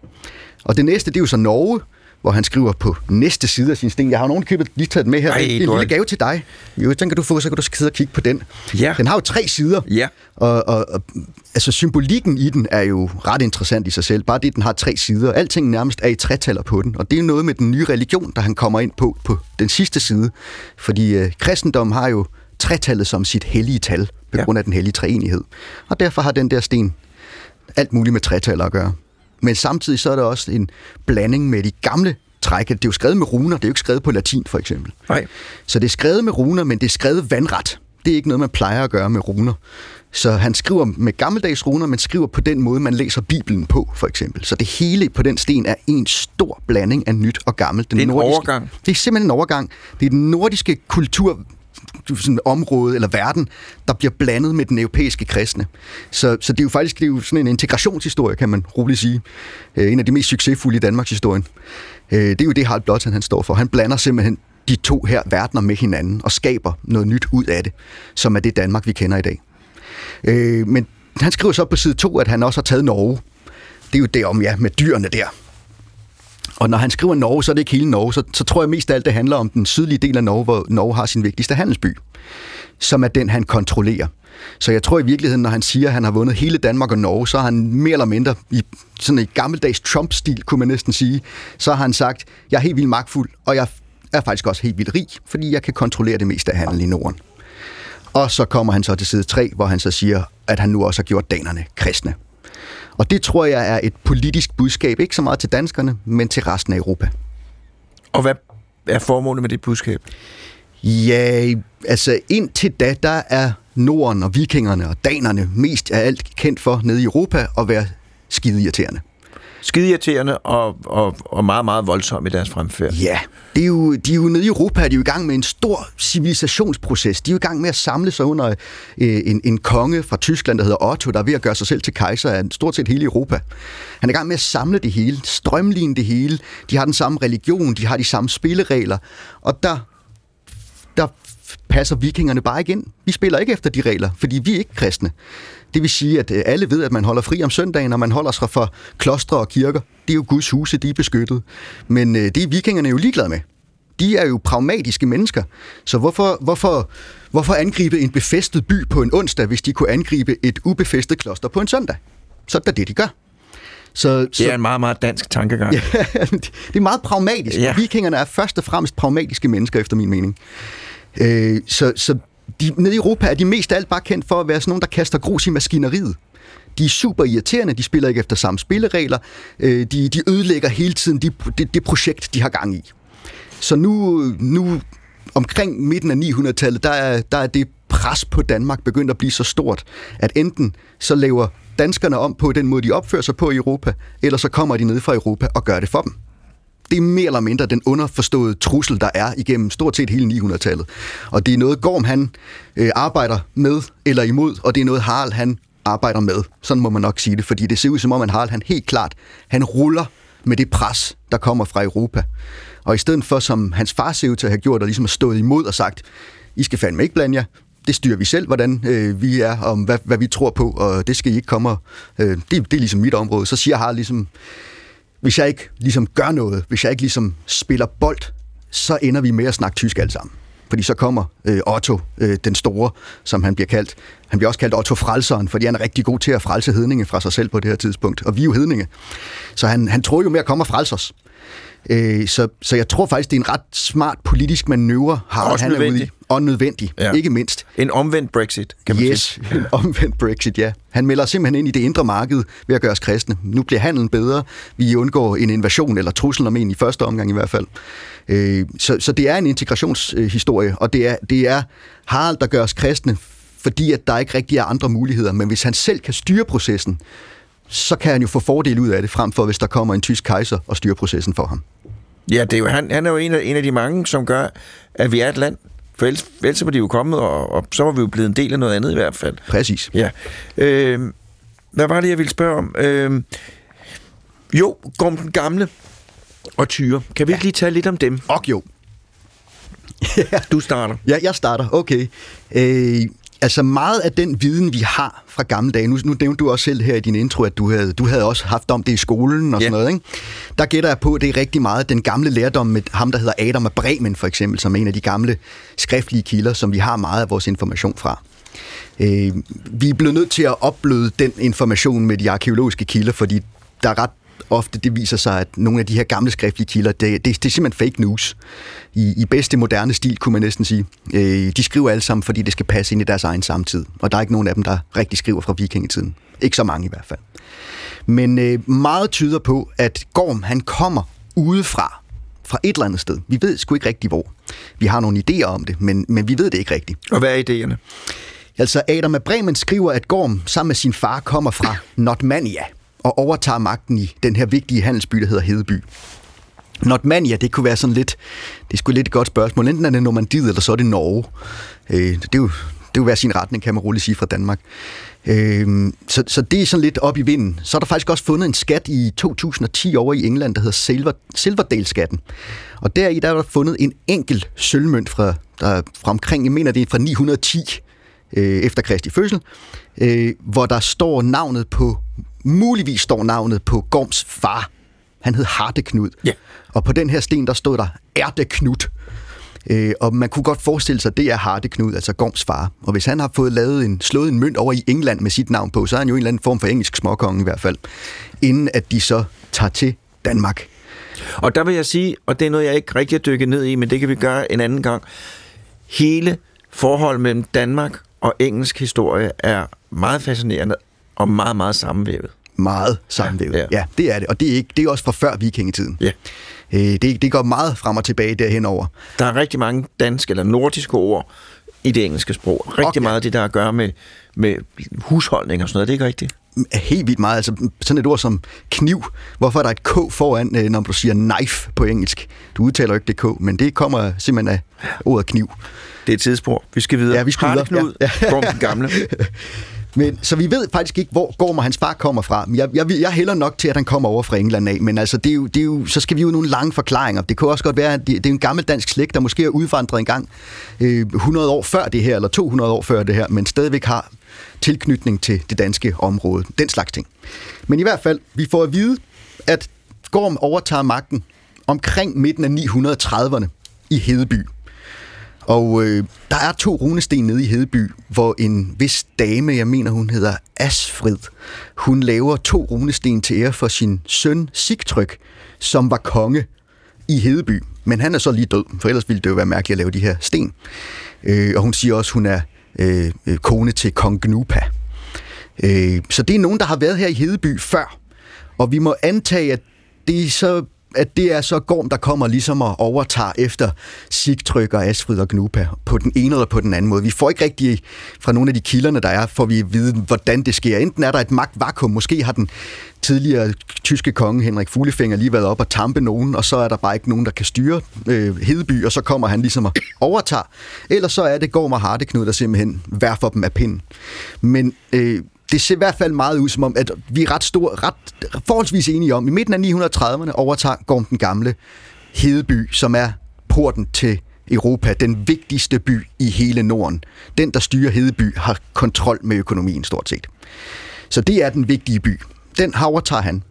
Og det næste, det er jo så Norge, hvor han skriver på næste side af sin sten. Jeg har nogen købet lige taget med her. Ej, en lille gave til dig. Jo, den kan du få, så kan du sidde og kigge på den. Ja. Den har jo tre sider. Ja. Og, og, og altså, symbolikken i den er jo ret interessant i sig selv. Bare det, den har tre sider. Alting nærmest er i tretaller på den. Og det er noget med den nye religion, der han kommer ind på på den sidste side. Fordi øh, kristendom har jo tretallet som sit hellige tal, på ja. grund af den hellige treenighed. Og derfor har den der sten alt muligt med tretaller at gøre. Men samtidig så er der også en blanding med de gamle træk. Det er jo skrevet med runer, det er jo ikke skrevet på latin for eksempel. Nej. Så det er skrevet med runer, men det er skrevet vandret. Det er ikke noget, man plejer at gøre med runer. Så han skriver med gammeldags runer, men skriver på den måde, man læser Bibelen på, for eksempel. Så det hele på den sten er en stor blanding af nyt og gammelt. Den det er en nordiske, overgang. Det er simpelthen en overgang. Det er den nordiske kultur, sådan område eller verden, der bliver blandet med den europæiske kristne. Så, så det er jo faktisk det er jo sådan en integrationshistorie, kan man roligt sige. Øh, en af de mest succesfulde i Danmarks historie. Øh, det er jo det, Harald Blåtand han står for. Han blander simpelthen de to her verdener med hinanden og skaber noget nyt ud af det, som er det Danmark, vi kender i dag. Øh, men han skriver så på side 2, at han også har taget Norge. Det er jo det om, ja, med dyrene der. Og når han skriver Norge, så er det ikke hele Norge. Så, så tror jeg mest af alt, det handler om den sydlige del af Norge, hvor Norge har sin vigtigste handelsby, som er den, han kontrollerer. Så jeg tror i virkeligheden, når han siger, at han har vundet hele Danmark og Norge, så har han mere eller mindre i sådan en gammeldags Trump-stil, kunne man næsten sige, så har han sagt, jeg er helt vildt magtfuld, og jeg er faktisk også helt vildt rig, fordi jeg kan kontrollere det meste af handel i Norden. Og så kommer han så til side 3, hvor han så siger, at han nu også har gjort danerne kristne. Og det tror jeg er et politisk budskab, ikke så meget til danskerne, men til resten af Europa. Og hvad er formålet med det budskab? Ja, altså indtil da, der er Norden og vikingerne og danerne mest af alt kendt for nede i Europa at være skide irriterende skideirriterende og, og, og meget, meget voldsomme i deres fremfærd. Ja, det er jo, de er jo nede i Europa, de er jo i gang med en stor civilisationsproces. De er jo i gang med at samle sig under øh, en, en konge fra Tyskland, der hedder Otto, der er ved at gøre sig selv til kejser af stort set hele Europa. Han er i gang med at samle det hele, strømligne det hele. De har den samme religion, de har de samme spilleregler, og der, der passer vikingerne bare ikke ind. Vi spiller ikke efter de regler, fordi vi er ikke kristne. Det vil sige, at øh, alle ved, at man holder fri om søndagen, og man holder sig for klostre og kirker. Det er jo Guds huse, de er beskyttet. Men øh, det er vikingerne jo ligeglade med. De er jo pragmatiske mennesker. Så hvorfor, hvorfor, hvorfor angribe en befæstet by på en onsdag, hvis de kunne angribe et ubefæstet kloster på en søndag? Så er det, de gør. Så, det er en meget, meget dansk tankegang. Ja, det er meget pragmatisk. Ja. Vikingerne er først og fremmest pragmatiske mennesker, efter min mening. Øh, så, så de, nede i Europa er de mest af alt bare kendt for at være sådan nogen, der kaster grus i maskineriet. De er super irriterende, de spiller ikke efter samme spilleregler, øh, de, de ødelægger hele tiden det de, de projekt, de har gang i. Så nu, nu omkring midten af 900-tallet, der er, der er det pres på Danmark begyndt at blive så stort, at enten så laver danskerne om på den måde, de opfører sig på i Europa, eller så kommer de ned fra Europa og gør det for dem det er mere eller mindre den underforståede trussel, der er igennem stort set hele 900-tallet. Og det er noget, Gorm han øh, arbejder med eller imod, og det er noget, Harald han arbejder med. Sådan må man nok sige det, fordi det ser ud som om, at Harald han helt klart, han ruller med det pres, der kommer fra Europa. Og i stedet for, som hans far ser ud til at have gjort, og ligesom har stået imod og sagt, I skal fandme ikke blande jer, det styrer vi selv, hvordan øh, vi er, om hvad, hvad vi tror på, og det skal I ikke komme og, øh, det, det er ligesom mit område. Så siger Harald ligesom, hvis jeg ikke ligesom gør noget, hvis jeg ikke ligesom spiller bold, så ender vi med at snakke tysk alle sammen. fordi så kommer øh, Otto, øh, den store, som han bliver kaldt. Han bliver også kaldt Otto Frelseren, fordi han er rigtig god til at frelse hedninge fra sig selv på det her tidspunkt. Og vi er jo hedninge. Så han, han tror jo mere at komme og frelse os. Øh, så, så jeg tror faktisk, det er en ret smart politisk manøvre, Harald han er ude i. Og nødvendig, ja. ikke mindst. En omvendt Brexit, kan man yes, sige. en omvendt Brexit, ja. Han melder simpelthen ind i det indre marked ved at gøre os kristne. Nu bliver handelen bedre. Vi undgår en invasion, eller trussel om en i første omgang i hvert fald. Øh, så, så det er en integrationshistorie, og det er, det er Harald, der gør os kristne, fordi at der ikke rigtig er andre muligheder. Men hvis han selv kan styre processen, så kan han jo få fordel ud af det, frem for hvis der kommer en tysk kejser og styrer processen for ham. Ja, det er jo, han, han er jo en af, en af de mange, som gør, at vi er et land. For ellers, ellers var de jo kommet, og, og så var vi jo blevet en del af noget andet i hvert fald. Præcis. Ja. Øh, hvad var det, jeg ville spørge om? Øh, jo, Gorm den Gamle og Tyre. Kan vi ja. ikke lige tale lidt om dem? Og jo. du starter. Ja, jeg starter. Okay. Øh, Altså meget af den viden, vi har fra gamle dage, nu, nu nævnte du også selv her i din intro, at du havde, du havde også haft om det i skolen og yeah. sådan noget, ikke? Der gætter jeg på, at det er rigtig meget den gamle lærdom med ham, der hedder Adam af Bremen for eksempel, som er en af de gamle skriftlige kilder, som vi har meget af vores information fra. Øh, vi er blevet nødt til at opbløde den information med de arkeologiske kilder, fordi der er ret ofte det viser sig, at nogle af de her gamle skriftlige kilder, det, det, det er simpelthen fake news. I, I bedste moderne stil, kunne man næsten sige. Øh, de skriver alle sammen, fordi det skal passe ind i deres egen samtid. Og der er ikke nogen af dem, der rigtig skriver fra vikingetiden. Ikke så mange i hvert fald. Men øh, meget tyder på, at Gorm, han kommer udefra, fra et eller andet sted. Vi ved sgu ikke rigtig hvor. Vi har nogle idéer om det, men, men vi ved det ikke rigtigt. Og hvad er idéerne? Altså, Adam af Bremen skriver, at Gorm sammen med sin far kommer fra Notmania og overtager magten i den her vigtige handelsby, der hedder Hedeby. Notmania, det kunne være sådan lidt, det skulle lidt et godt spørgsmål. Enten er det Normandiet, eller så er det Norge. Øh, det er jo det vil være sin retning, kan man roligt sige fra Danmark. Øh, så, så det er sådan lidt op i vinden. Så er der faktisk også fundet en skat i 2010 over i England, der hedder Silver, Silverdale-skatten. Og deri der er der fundet en enkelt sølvmønt fra, der, fra omkring, jeg mener det er fra 910 øh, efter Kristi fødsel, øh, hvor der står navnet på muligvis står navnet på Gorms far. Han hed Hardeknud. Ja. Og på den her sten, der stod der Erdeknud. Øh, og man kunne godt forestille sig, at det er Hardeknud, altså Gorms far. Og hvis han har fået lavet en, slået en mønt over i England med sit navn på, så er han jo en eller anden form for engelsk småkonge i hvert fald. Inden at de så tager til Danmark. Og der vil jeg sige, og det er noget, jeg ikke rigtig har dykket ned i, men det kan vi gøre en anden gang. Hele forholdet mellem Danmark og engelsk historie er meget fascinerende og meget, meget sammenvævet. Meget sammenvævet, ja, ja. ja det er det. Og det er, ikke, det er også fra før vikingetiden. Ja. Øh, det, det går meget frem og tilbage derhen over. Der er rigtig mange danske eller nordiske ord i det engelske sprog. Rigtig okay. meget af det, der har at gøre med, med husholdning og sådan noget. Det er ikke rigtigt? Helt vildt meget. Altså, sådan et ord som kniv. Hvorfor er der et K foran, øh, når du siger knife på engelsk? Du udtaler jo ikke det K, men det kommer simpelthen af ordet kniv. Det er et tidsspor. Vi skal videre. Ja, vi skal videre. Ja. ja. den gamle. Men, så vi ved faktisk ikke, hvor Gorm og hans far kommer fra. Jeg, jeg, jeg hælder nok til, at han kommer over fra England af, men altså, det er jo, det er jo, så skal vi jo nogle lange forklaringer. Det kan også godt være, at det, det er en gammel dansk slægt, der måske er udvandret en gang øh, 100 år før det her, eller 200 år før det her, men stadigvæk har tilknytning til det danske område. Den slags ting. Men i hvert fald, vi får at vide, at Gorm overtager magten omkring midten af 930'erne i Hedeby. Og øh, der er to runesten nede i Hedeby, hvor en vis dame, jeg mener hun hedder Asfrid, hun laver to runesten til ære for sin søn Sigtryk, som var konge i Hedeby. Men han er så lige død, for ellers ville det jo være mærkeligt at lave de her sten. Øh, og hun siger også, at hun er øh, øh, kone til kong Gnupa. Øh, så det er nogen, der har været her i Hedeby før. Og vi må antage, at det er så at det er så Gorm, der kommer ligesom og overtager efter Sigtryk og Asfrid og Gnupa på den ene eller på den anden måde. Vi får ikke rigtig fra nogle af de kilderne, der er, får vi at vide, hvordan det sker. Enten er der et magtvakuum, måske har den tidligere tyske konge Henrik Fuglefinger lige været op og tampe nogen, og så er der bare ikke nogen, der kan styre øh, Hedeby, og så kommer han ligesom og overtager. Eller så er det Gorm og Hardeknud, der simpelthen værfer dem af pinden. Men øh, det ser i hvert fald meget ud som om, at vi er ret, stor, ret forholdsvis enige om, i midten af 930'erne overtager Gorm den Gamle Hedeby, som er porten til Europa, den vigtigste by i hele Norden. Den, der styrer Hedeby, har kontrol med økonomien stort set. Så det er den vigtige by. Den overtager han.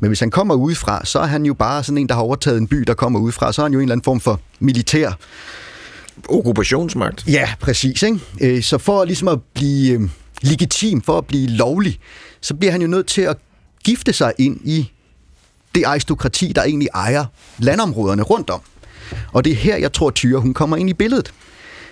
Men hvis han kommer udefra, så er han jo bare sådan en, der har overtaget en by, der kommer udefra. Så er han jo en eller anden form for militær okkupationsmagt. Ja, præcis. Ikke? Øh, Så for ligesom at blive øh, legitim, for at blive lovlig, så bliver han jo nødt til at gifte sig ind i det aristokrati, der egentlig ejer landområderne rundt om. Og det er her, jeg tror, Tyre, hun kommer ind i billedet.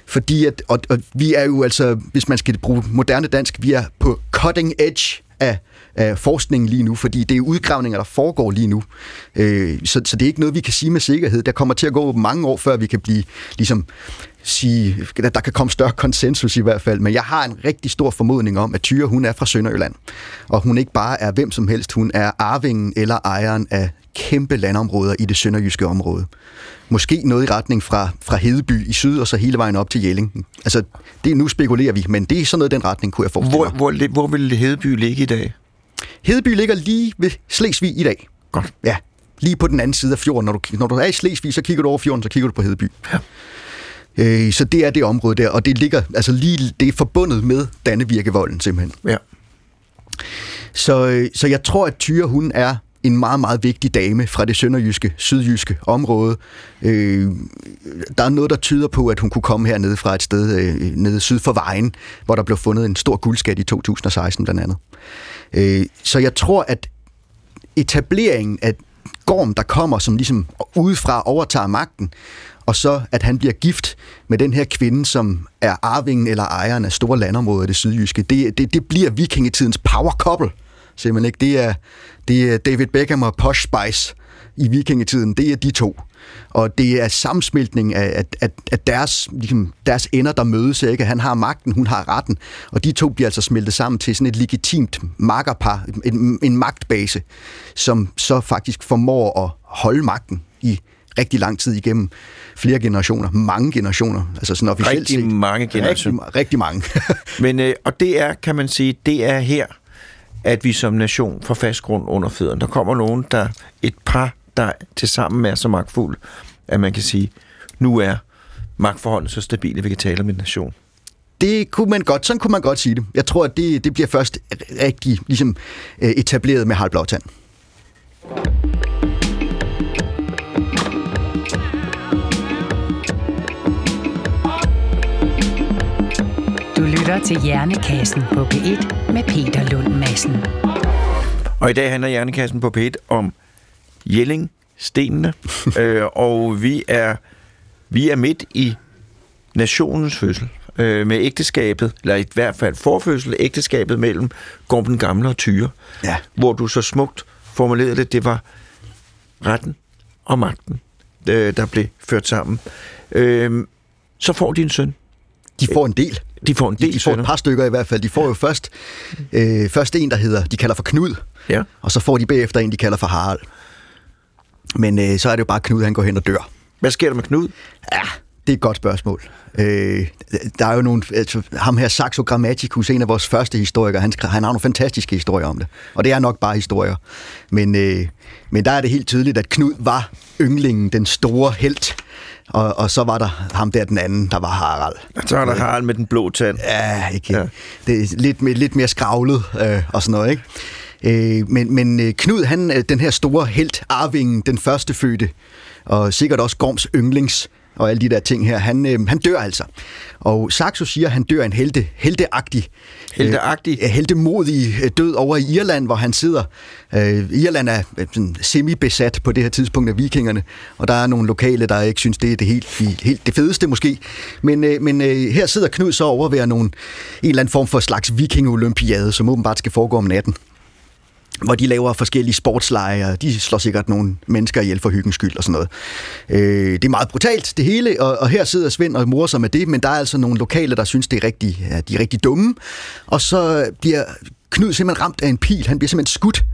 Fordi at, og, og vi er jo altså, hvis man skal bruge moderne dansk, vi er på cutting edge af, af forskningen lige nu, fordi det er udgravninger, der foregår lige nu. Øh, så, så det er ikke noget, vi kan sige med sikkerhed. Der kommer til at gå mange år, før vi kan blive ligesom sige, at der kan komme større konsensus i hvert fald, men jeg har en rigtig stor formodning om, at Tyre, hun er fra Sønderjylland, og hun ikke bare er hvem som helst, hun er arvingen eller ejeren af kæmpe landområder i det sønderjyske område. Måske noget i retning fra, fra Hedeby i syd, og så hele vejen op til Jelling. Altså, det, nu spekulerer vi, men det er sådan noget den retning, kunne jeg forestille Hvor, mig. hvor, li- hvor vil Hedeby ligge i dag? Hedeby ligger lige ved Slesvig i dag. Godt. Ja, lige på den anden side af fjorden. Når du, når du er i Slesvig, så kigger du over fjorden, så kigger du på Hedeby. Ja. Øh, så det er det område der, og det ligger altså lige det er forbundet med Dannevirkevolden simpelthen. Ja. Så, øh, så jeg tror, at Tyre, hun er en meget, meget vigtig dame fra det sønderjyske, sydjyske område. Øh, der er noget, der tyder på, at hun kunne komme hernede fra et sted øh, nede syd for vejen, hvor der blev fundet en stor guldskat i 2016 blandt andet. Øh, så jeg tror, at etableringen af Gorm, der kommer som ligesom udefra overtager magten, og så at han bliver gift med den her kvinde, som er arvingen eller ejeren af store landområder i det sydjyske, det, det, det bliver vikingetidens power couple, simpelthen ikke. Det er, det er David Beckham og Posh Spice i vikingetiden, det er de to. Og det er sammensmeltning af, af, af, af deres, ligesom, deres ender, der mødes. Ikke? Han har magten, hun har retten. Og de to bliver altså smeltet sammen til sådan et legitimt makkerpar, en, en magtbase, som så faktisk formår at holde magten i rigtig lang tid igennem flere generationer, mange generationer, altså sådan officielt Rigtig set. mange generationer. Rigtig, rigtig mange. Men, øh, og det er, kan man sige, det er her, at vi som nation får fast grund under fødderne. Der kommer nogen, der et par, der til sammen er så magtfulde, at man kan sige, nu er magtforholdene så stabile, at vi kan tale om en nation. Det kunne man godt, sådan kunne man godt sige det. Jeg tror, at det, det bliver først rigtig ligesom, øh, etableret med Harald Blåtand. Du lytter til Hjernekassen på P1 med Peter Lund Madsen. Og i dag handler Hjernekassen på P1 om Jelling, stenene, øh, og vi er, vi er midt i nationens fødsel øh, med ægteskabet, eller i hvert fald forfødsel, ægteskabet mellem Gorm den Gamle og Tyre, Ja. hvor du så smukt formulerede det, det var retten og magten, øh, der blev ført sammen. Øh, så får de en søn. De får en del. De får en De, del de får et par stykker i hvert fald. De får jo først, øh, først en, der hedder, de kalder for Knud, Ja. og så får de bagefter en, de kalder for Harald. Men øh, så er det jo bare Knud, han går hen og dør. Hvad sker der med Knud? Ja, det er et godt spørgsmål. Øh, der er jo nogle, altså, ham her Saxo Grammaticus, en af vores første historikere, han, han har nogle fantastiske historier om det. Og det er nok bare historier. Men, øh, men der er det helt tydeligt, at Knud var yndlingen, den store held. Og, og så var der ham der den anden, der var Harald. Så er der Harald med den blå tand. Ja, ikke. Ja. Det er lidt, lidt mere skravlet øh, og sådan noget, ikke? Øh, men, men øh, Knud, han er den her store held, arvingen, den første fødte, og sikkert også Gorms yndlings, og alle de der ting her, han, øh, han dør altså. Og Saxo siger, at han dør en helte, helteagtig, Helteagtig? øh, heltemodig øh, død over i Irland, hvor han sidder. Øh, Irland er øh, sådan semi-besat på det her tidspunkt af vikingerne, og der er nogle lokale, der ikke synes, det er det helt, helt det fedeste måske. Men, øh, men øh, her sidder Knud så over ved nogle, en eller anden form for slags viking-olympiade, som åbenbart skal foregå om natten hvor de laver forskellige sportslejre, de slår sikkert nogle mennesker ihjel for hyggens skyld og sådan noget. Øh, det er meget brutalt, det hele, og, og her sidder Svend og morer sig med det, men der er altså nogle lokale, der synes, det er rigtig, ja, de er rigtig dumme, og så bliver Knud simpelthen ramt af en pil, han bliver simpelthen skudt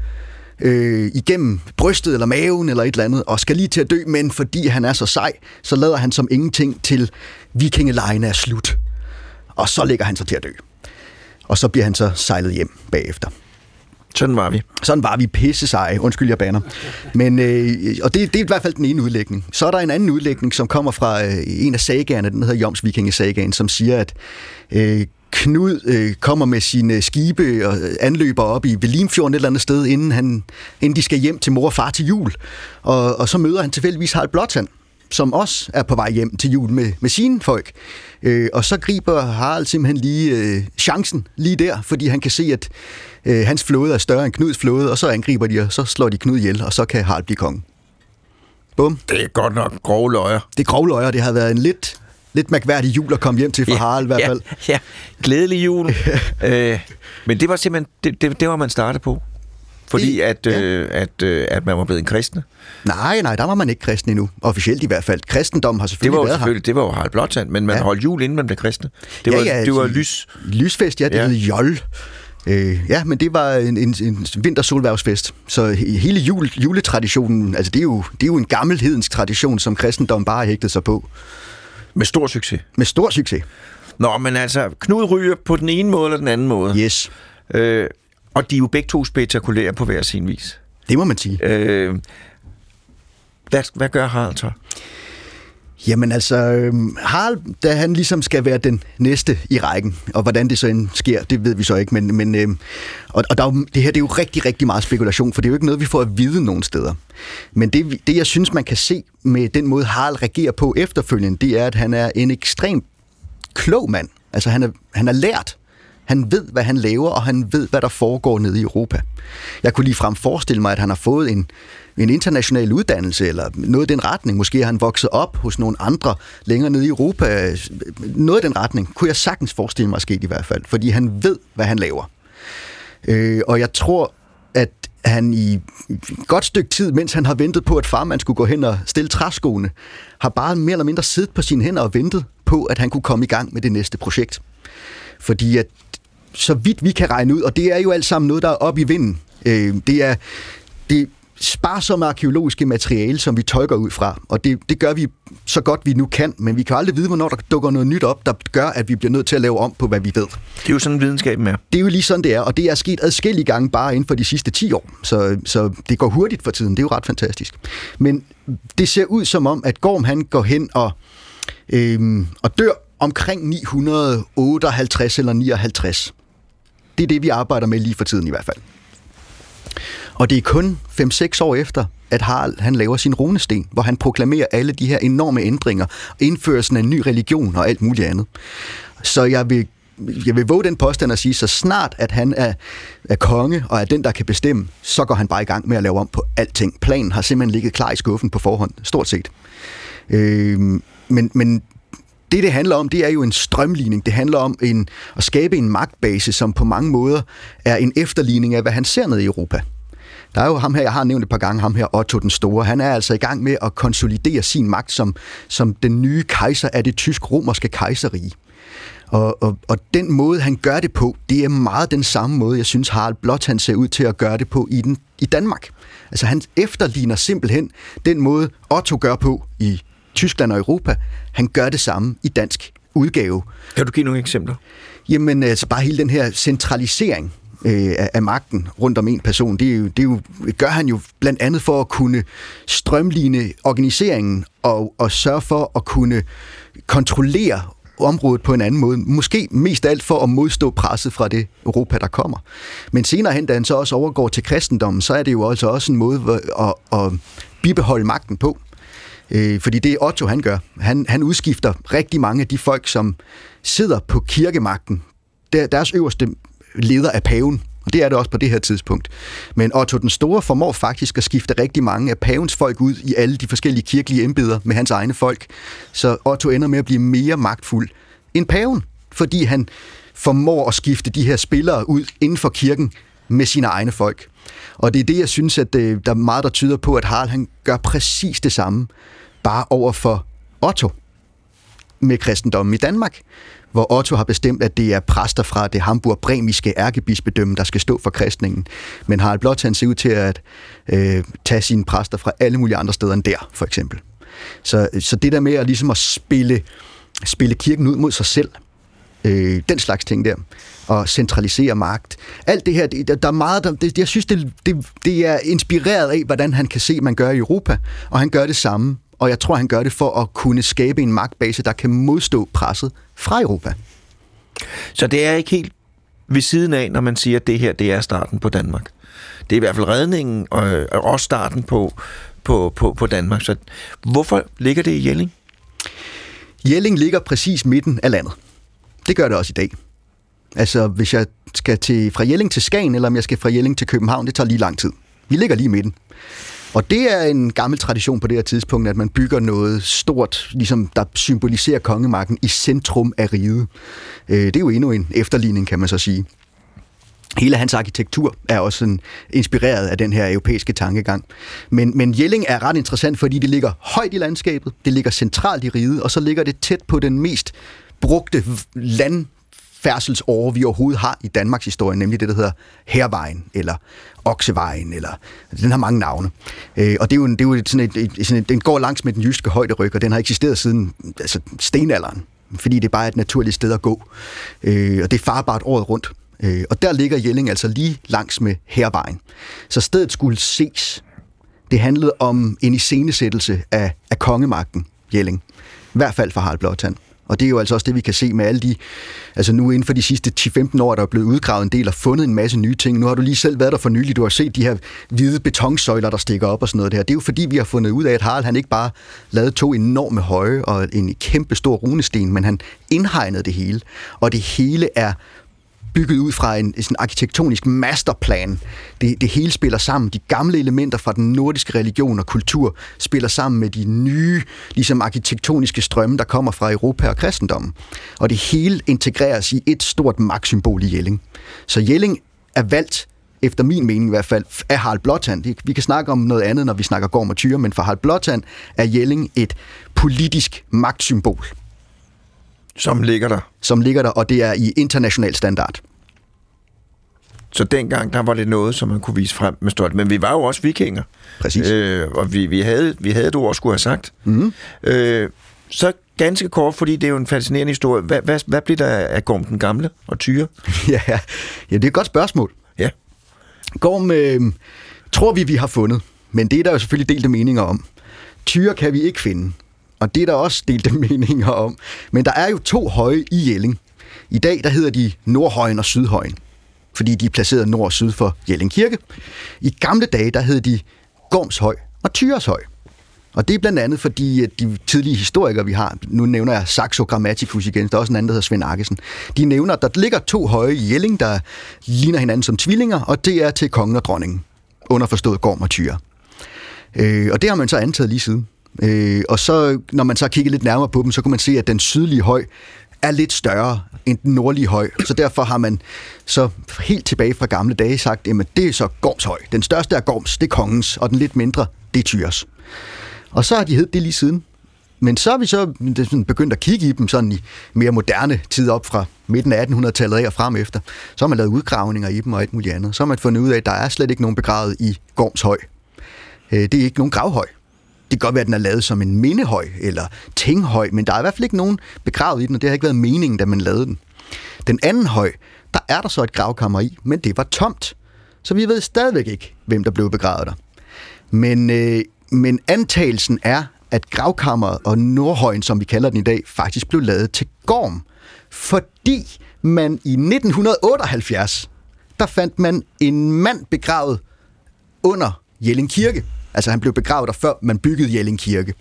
øh, igennem brystet eller maven eller et eller andet, og skal lige til at dø, men fordi han er så sej, så lader han som ingenting til vikingelejene er slut. Og så ligger han så til at dø. Og så bliver han så sejlet hjem bagefter. Sådan var vi. Sådan var vi pisse seje. Undskyld, jeg baner. Men, øh, og det, det er i hvert fald den ene udlægning. Så er der en anden udlægning, som kommer fra øh, en af sagaerne, den hedder Joms Vikingesagaen, som siger, at øh, Knud øh, kommer med sine skibe og anløber op i Velimfjorden et eller andet sted, inden, han, inden de skal hjem til mor og far til jul. Og, og så møder han tilfældigvis Harald Blåtand som også er på vej hjem til jul med, med sine folk. Øh, og så griber Harald simpelthen lige øh, chancen lige der, fordi han kan se, at øh, hans flåde er større end Knuds flåde, og så angriber de, og så slår de Knud ihjel, og så kan Harald blive konge. Bum. Det er godt nok grove løjer. Det er grove løjer, det har været en lidt, lidt mærkværdig jul at komme hjem til for ja, Harald i hvert fald. Ja, ja. glædelig jul. øh, men det var simpelthen, det, det, det var man startede på. Fordi det, at, ja. øh, at, øh, at man var blevet en kristne? Nej, nej, der var man ikke kristen endnu. Officielt i hvert fald. Kristendom har selvfølgelig det var været selvfølgelig, her. Det var jo Harald Blåtand, men man ja. holdt jul inden man blev kristne. Det var, ja, ja, det var lys. Lysfest, ja, det ja. hed jol. Øh, ja, men det var en, en, en vintersolværvsfest. Så hele jul, juletraditionen, altså det er, jo, det er jo en gammelhedensk tradition, som kristendom bare hægtet sig på. Med stor succes. Med stor succes. Nå, men altså, Knud ryger på den ene måde eller den anden måde. Yes. Øh, og de er jo begge to spektakulære på hver sin vis. Det må man sige. Øh, hvad, hvad gør Harald så? Jamen altså, øhm, Harald, da han ligesom skal være den næste i rækken, og hvordan det så end sker, det ved vi så ikke, men, men øhm, og, og der er jo, det her det er jo rigtig, rigtig meget spekulation, for det er jo ikke noget, vi får at vide nogen steder. Men det, det jeg synes, man kan se med den måde, Harald reagerer på efterfølgende, det er, at han er en ekstremt klog mand. Altså han er, han er lært han ved, hvad han laver, og han ved, hvad der foregår nede i Europa. Jeg kunne ligefrem forestille mig, at han har fået en, en international uddannelse, eller noget i den retning. Måske har han vokset op hos nogle andre længere nede i Europa. Noget i den retning kunne jeg sagtens forestille mig sket i hvert fald, fordi han ved, hvad han laver. Øh, og jeg tror, at han i et godt stykke tid, mens han har ventet på, at farmand skulle gå hen og stille træskoene, har bare mere eller mindre siddet på sine hænder og ventet på, at han kunne komme i gang med det næste projekt. Fordi at så vidt vi kan regne ud, og det er jo alt sammen noget, der er op i vinden. Øh, det er det sparsomme arkeologiske materiale, som vi tolker ud fra, og det, det gør vi så godt vi nu kan, men vi kan aldrig vide, hvornår der dukker noget nyt op, der gør, at vi bliver nødt til at lave om på, hvad vi ved. Det er jo sådan videnskaben er. Det er jo lige sådan, det er, og det er sket adskillige gange bare inden for de sidste 10 år, så, så det går hurtigt for tiden, det er jo ret fantastisk. Men det ser ud som om, at Gorm han går hen og, øh, og dør omkring 958 eller 59. Det er det, vi arbejder med lige for tiden i hvert fald. Og det er kun 5-6 år efter, at Harald han laver sin runesten, hvor han proklamerer alle de her enorme ændringer, indførelsen af en ny religion og alt muligt andet. Så jeg vil, jeg vil våge den påstand at sige, så snart at han er, er konge og er den, der kan bestemme, så går han bare i gang med at lave om på alting. Planen har simpelthen ligget klar i skuffen på forhånd, stort set. Øh, men, men det, det handler om, det er jo en strømligning. Det handler om en, at skabe en magtbase, som på mange måder er en efterligning af, hvad han ser ned i Europa. Der er jo ham her, jeg har nævnt et par gange, ham her Otto den Store. Han er altså i gang med at konsolidere sin magt som, som den nye kejser af det tysk-romerske kejserige. Og, og, og den måde, han gør det på, det er meget den samme måde, jeg synes, Harald Blot han ser ud til at gøre det på i, den, i Danmark. Altså han efterligner simpelthen den måde, Otto gør på i Tyskland og Europa. Han gør det samme i dansk udgave. Kan du give nogle eksempler? Jamen, altså bare hele den her centralisering øh, af, magten rundt om en person, det, er jo, det er jo, gør han jo blandt andet for at kunne strømline organiseringen og, og sørge for at kunne kontrollere området på en anden måde. Måske mest alt for at modstå presset fra det Europa, der kommer. Men senere hen, da han så også overgår til kristendommen, så er det jo altså også en måde at, at bibeholde magten på. Øh, fordi det Otto, han gør. Han, han udskifter rigtig mange af de folk, som sidder på kirkemagten. Der, deres øverste leder er paven, og det er det også på det her tidspunkt. Men Otto den Store formår faktisk at skifte rigtig mange af pavens folk ud i alle de forskellige kirkelige embeder med hans egne folk. Så Otto ender med at blive mere magtfuld end paven, fordi han formår at skifte de her spillere ud inden for kirken med sine egne folk. Og det er det, jeg synes, at det, der er meget, der tyder på, at Harald han gør præcis det samme bare over for Otto med kristendommen i Danmark, hvor Otto har bestemt, at det er præster fra det Hamburg-bremiske ærkebispedømme, der skal stå for kristningen. Men Harald Blot han ser ud til at øh, tage sine præster fra alle mulige andre steder end der, for eksempel. Så, så det der med at, ligesom at spille, spille kirken ud mod sig selv, øh, den slags ting der, og centralisere magt. Alt det her, det, der, er meget, der, det, jeg synes, det, det, det er inspireret af, hvordan han kan se, man gør i Europa, og han gør det samme og jeg tror, han gør det for at kunne skabe en magtbase, der kan modstå presset fra Europa. Så det er ikke helt ved siden af, når man siger, at det her det er starten på Danmark. Det er i hvert fald redningen, og også starten på, på, på, på Danmark. Så hvorfor ligger det i Jelling? Jelling ligger præcis midten af landet. Det gør det også i dag. Altså, hvis jeg skal til, fra Jelling til Skagen, eller om jeg skal fra Jelling til København, det tager lige lang tid. Vi ligger lige i midten. Og det er en gammel tradition på det her tidspunkt, at man bygger noget stort, ligesom der symboliserer kongemarken i centrum af riget. Øh, det er jo endnu en efterligning, kan man så sige. Hele hans arkitektur er også sådan inspireret af den her europæiske tankegang. Men, men Jelling er ret interessant, fordi det ligger højt i landskabet, det ligger centralt i riget, og så ligger det tæt på den mest brugte land færdselsåre, vi overhovedet har i Danmarks historie, nemlig det, der hedder Hervejen, eller Oksevejen, eller altså, den har mange navne. Øh, og det er jo, det er jo sådan et, et, sådan et, den går langs med den jyske højderyg, og den har eksisteret siden altså, stenalderen, fordi det bare er et naturligt sted at gå. Øh, og det er farbart året rundt. Øh, og der ligger Jelling altså lige langs med Hervejen. Så stedet skulle ses. Det handlede om en iscenesættelse af, af kongemagten, Jelling. I hvert fald for Harald Blåtand. Og det er jo altså også det, vi kan se med alle de... Altså nu inden for de sidste 10-15 år, der er blevet udgravet en del og fundet en masse nye ting. Nu har du lige selv været der for nylig. Du har set de her hvide betonsøjler, der stikker op og sådan noget der. Det er jo fordi, vi har fundet ud af, at Harald han ikke bare lavede to enorme høje og en kæmpe stor runesten, men han indhegnede det hele. Og det hele er bygget ud fra en sådan arkitektonisk masterplan. Det, det hele spiller sammen. De gamle elementer fra den nordiske religion og kultur spiller sammen med de nye ligesom arkitektoniske strømme, der kommer fra Europa og kristendommen. Og det hele integreres i et stort magtsymbol i Jelling. Så Jelling er valgt efter min mening i hvert fald, af Harald Blåtand. Vi kan snakke om noget andet, når vi snakker Gorm og Tyre, men for Harald Blåtand er Jelling et politisk magtsymbol. Som ligger der. Som ligger der, og det er i international standard. Så dengang, der var det noget, som man kunne vise frem med stolt. Men vi var jo også vikinger. Præcis. Øh, og vi, vi, havde, vi havde et ord, skulle have sagt. Mm. Øh, så ganske kort, fordi det er jo en fascinerende historie. Hvad, hvad, hvad bliver der af Gorm den Gamle og Tyre? ja, ja, det er et godt spørgsmål. Ja. Gorm øh, tror vi, vi har fundet. Men det er der jo selvfølgelig delte meninger om. Tyre kan vi ikke finde. Og det er der også delte meninger om. Men der er jo to høje i Jelling. I dag der hedder de Nordhøjen og Sydhøjen, fordi de er placeret nord og syd for Jelling Kirke. I gamle dage der hed de Gormshøj og Tyreshøj. Og det er blandt andet fordi de tidlige historikere, vi har, nu nævner jeg Saxo Grammaticus igen, der er også en anden, der hedder Svend Arkesen, de nævner, at der ligger to høje i Jelling, der ligner hinanden som tvillinger, og det er til kongen og dronningen, underforstået Gorm og Tyre. Øh, og det har man så antaget lige siden. Øh, og så, når man så kigger lidt nærmere på dem, så kan man se, at den sydlige høj er lidt større end den nordlige høj. Så derfor har man så helt tilbage fra gamle dage sagt, at det er så Gorms høj. Den største er Gorms, det er kongens, og den lidt mindre, det er Tyres. Og så har de heddet det lige siden. Men så har vi så begyndt at kigge i dem sådan i mere moderne tid op fra midten af 1800-tallet og frem efter. Så har man lavet udgravninger i dem og alt muligt andet. Så har man fundet ud af, at der er slet ikke nogen begravet i Gorms høj. Øh, det er ikke nogen gravhøj. Det kan godt være, at den er lavet som en mindehøj eller tinghøj, men der er i hvert fald ikke nogen begravet i den, og det har ikke været meningen, da man lavede den. Den anden høj, der er der så et gravkammer i, men det var tomt. Så vi ved stadigvæk ikke, hvem der blev begravet der. Men, øh, men antagelsen er, at gravkammeret og Nordhøjen, som vi kalder den i dag, faktisk blev lavet til Gorm. Fordi man i 1978, der fandt man en mand begravet under Jelling Kirke. Altså han blev begravet der, før man byggede Jelling Kirke.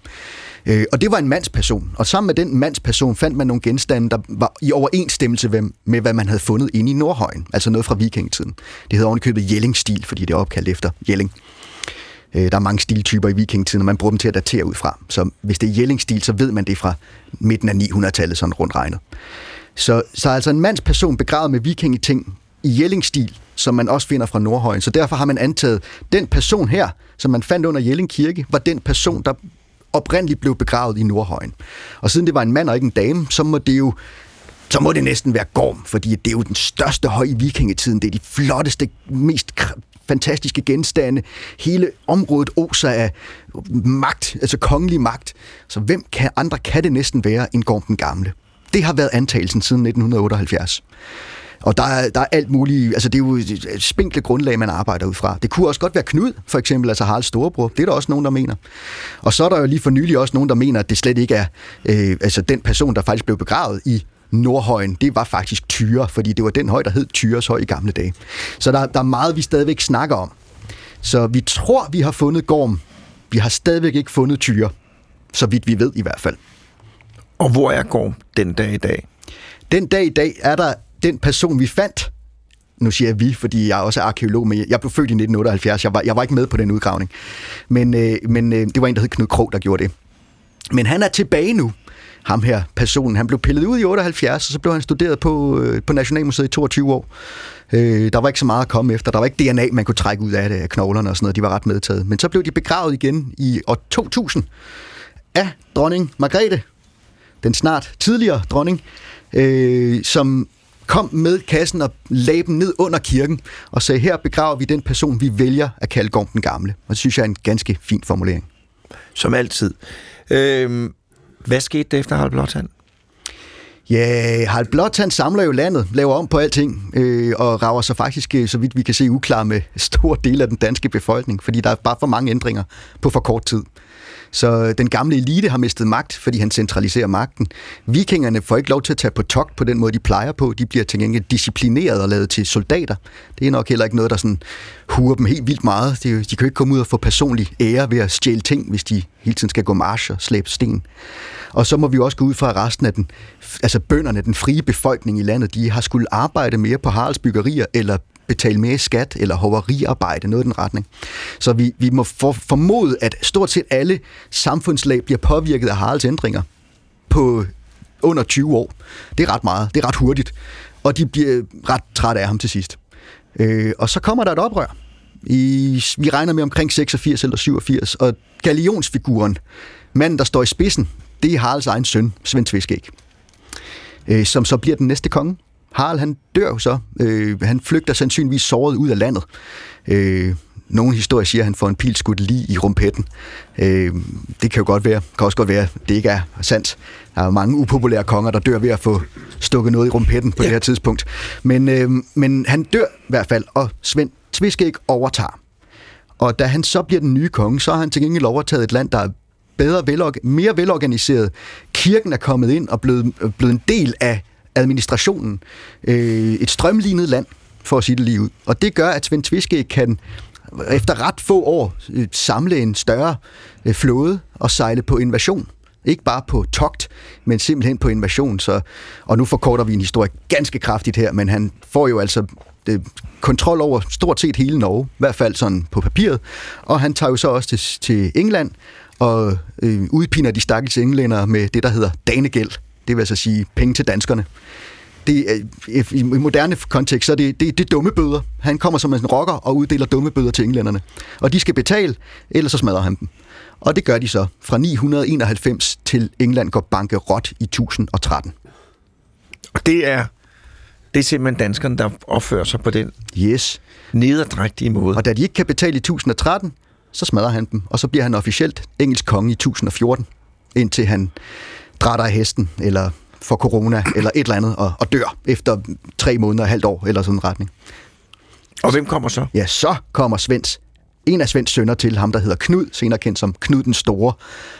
Øh, og det var en mandsperson. Og sammen med den mandsperson fandt man nogle genstande, der var i overensstemmelse med, hvad man havde fundet inde i Nordhøjen. Altså noget fra vikingetiden. Det hedder ovenikøbet Jelling-stil, fordi det er opkaldt efter Jelling. Øh, der er mange stiltyper i vikingetiden, og man bruger dem til at datere ud fra. Så hvis det er Jelling-stil, så ved man det fra midten af 900-tallet, sådan rundt regnet. Så, så altså en mandsperson begravet med vikingeting i Jelling-stil, som man også finder fra Nordhøjen. Så derfor har man antaget, den person her, som man fandt under Jelling Kirke, var den person, der oprindeligt blev begravet i Nordhøjen. Og siden det var en mand og ikke en dame, så må det jo så må det næsten være Gorm, fordi det er jo den største høj i vikingetiden. Det er de flotteste, mest fantastiske genstande. Hele området oser af magt, altså kongelig magt. Så hvem kan, andre kan det næsten være end Gorm den Gamle? Det har været antagelsen siden 1978. Og der er, der er alt muligt, altså det er jo et spinkle grundlag, man arbejder ud fra. Det kunne også godt være Knud, for eksempel, altså Haralds storebror. Det er der også nogen, der mener. Og så er der jo lige for nylig også nogen, der mener, at det slet ikke er øh, altså den person, der faktisk blev begravet i Nordhøjen, det var faktisk Tyre, fordi det var den høj, der hed Tyres høj i gamle dage. Så der, der er meget, vi stadigvæk snakker om. Så vi tror, vi har fundet Gorm vi har stadigvæk ikke fundet tyre, så vidt vi ved i hvert fald. Og hvor er Gorm den dag i dag? Den dag i dag er der den person, vi fandt, nu siger jeg vi, fordi jeg er også arkeolog, men jeg blev født i 1978, jeg var, jeg var ikke med på den udgravning. Men, øh, men øh, det var en, der hed Knud Krog, der gjorde det. Men han er tilbage nu, ham her personen. Han blev pillet ud i 78, og så blev han studeret på, øh, på Nationalmuseet i 22 år. Øh, der var ikke så meget at komme efter. Der var ikke DNA, man kunne trække ud af det, af knoglerne og sådan noget. De var ret medtaget. Men så blev de begravet igen i år 2000 af dronning Margrethe, den snart tidligere dronning, øh, som kom med kassen og lagde dem ned under kirken og sagde, her begraver vi den person, vi vælger at kalde Gorm den Gamle. Og det synes jeg er en ganske fin formulering. Som altid. Øh, hvad skete der efter Harald Blåtand? Ja, Harald Blåtand samler jo landet, laver om på alting, øh, og rager sig faktisk, øh, så vidt vi kan se, uklar med stor del af den danske befolkning, fordi der er bare for mange ændringer på for kort tid. Så den gamle elite har mistet magt, fordi han centraliserer magten. Vikingerne får ikke lov til at tage på togt på den måde, de plejer på. De bliver til gengæld disciplineret og lavet til soldater. Det er nok heller ikke noget, der sådan huer dem helt vildt meget. De, de kan jo ikke komme ud og få personlig ære ved at stjæle ting, hvis de hele tiden skal gå march og slæbe sten. Og så må vi også gå ud fra resten af den, altså bønderne, den frie befolkning i landet, de har skulle arbejde mere på Haralds byggerier eller betale mere skat eller hoveriarbejde, noget i den retning. Så vi, vi må for, formode, at stort set alle samfundslag bliver påvirket af Haralds ændringer på under 20 år. Det er ret meget, det er ret hurtigt, og de bliver ret trætte af ham til sidst. Øh, og så kommer der et oprør. I, vi regner med omkring 86 eller 87, og galionsfiguren, manden, der står i spidsen, det er Haralds egen søn, Svend Tviskæg, øh, som så bliver den næste konge. Harald, han dør så. Øh, han flygter sandsynligvis såret ud af landet. Øh, nogle historier siger, at han får en pil skudt lige i rumpetten. Øh, det kan jo godt være. Kan også godt være, at det ikke er sandt. Der er mange upopulære konger, der dør ved at få stukket noget i rumpetten på ja. det her tidspunkt. Men, øh, men han dør i hvert fald, og Svend Tviskæg overtager. Og da han så bliver den nye konge, så har han til gengæld overtaget et land, der er bedre, velorg- mere velorganiseret. Kirken er kommet ind og blevet, blevet en del af administrationen. Øh, et strømlignet land, for at sige det lige ud. Og det gør, at Svend Tviske kan efter ret få år øh, samle en større øh, flåde og sejle på invasion. Ikke bare på togt, men simpelthen på invasion. Så, og nu forkorter vi en historie ganske kraftigt her, men han får jo altså det, kontrol over stort set hele Norge, i hvert fald sådan på papiret. Og han tager jo så også til, til England og øh, udpiner de stakkels englænder med det, der hedder danegæld. Det vil altså sige penge til danskerne. Det, er, I moderne kontekst, så er det, det, det er dumme bøder. Han kommer som en rocker og uddeler dumme bøder til englænderne. Og de skal betale, ellers så smadrer han dem. Og det gør de så fra 991 til England går bankerot i 1013. Og det er, det er simpelthen danskerne, der opfører sig på den yes. nederdrægtige måde. Og da de ikke kan betale i 1013, så smadrer han dem, og så bliver han officielt engelsk konge i 1014, indtil han drætter af hesten, eller får corona, eller et eller andet, og, og dør efter tre måneder, halvt år, eller sådan en retning. Og hvem kommer så? Ja, så kommer Svends en af Svends sønner til ham, der hedder Knud, senere kendt som Knud den Store.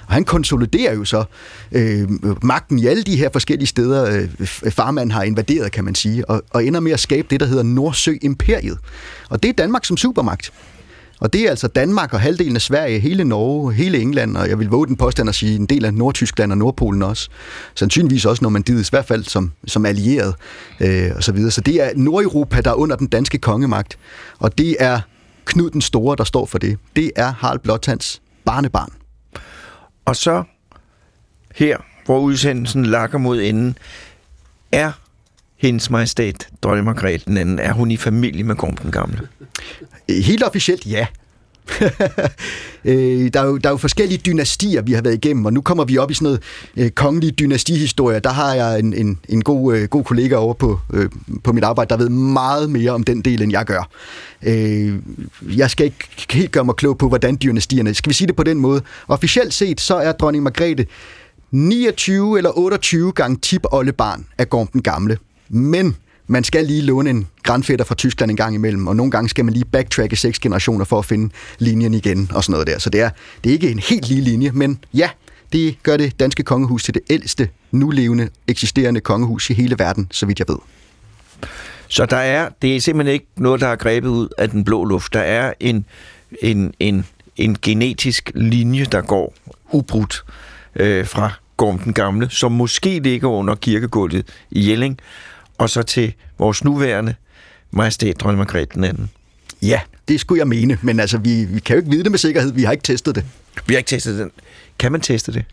Og han konsoliderer jo så øh, magten i alle de her forskellige steder, øh, farmanden har invaderet, kan man sige, og, og ender med at skabe det, der hedder Nordsø-imperiet. Og det er Danmark som supermagt. Og det er altså Danmark og halvdelen af Sverige, hele Norge, hele England, og jeg vil våge den påstand at sige en del af Nordtyskland og Nordpolen også. Sandsynligvis også Normandiet, i hvert fald som, som allieret øh, og så videre. Så det er Nordeuropa, der er under den danske kongemagt. Og det er Knud den Store, der står for det. Det er Harald Blåtands barnebarn. Og så her, hvor udsendelsen lakker mod enden, er hendes majestæt, dronning Margrethe den anden, er hun i familie med Gorm den Gamle? Øh, helt officielt, ja. Øh, der, er jo, der er jo forskellige dynastier, vi har været igennem, og nu kommer vi op i sådan noget øh, kongelige dynastihistorie. Der har jeg en, en, en god, øh, god kollega over på, øh, på mit arbejde, der ved meget mere om den del, end jeg gør. Øh, jeg skal ikke helt gøre mig klog på, hvordan dynastierne... Skal vi sige det på den måde? Officielt set, så er dronning Margrethe 29 eller 28 gange tip-oldebarn af Gorm den Gamle. Men man skal lige låne en grandfætter fra Tyskland en gang imellem, og nogle gange skal man lige backtracke seks generationer for at finde linjen igen og sådan noget der. Så det er, det er ikke en helt lige linje, men ja, det gør det danske kongehus til det ældste nulevende eksisterende kongehus i hele verden, så vidt jeg ved. Så der er, det er simpelthen ikke noget, der er grebet ud af den blå luft. Der er en, en, en, en genetisk linje, der går ubrudt øh, fra Gorm den Gamle, som måske ligger under kirkegulvet i Jelling, og så til vores nuværende majestæt, dronning Margrethe den anden. Ja, det skulle jeg mene, men altså, vi, vi kan jo ikke vide det med sikkerhed. Vi har ikke testet det. Vi har ikke testet den. Kan man teste det?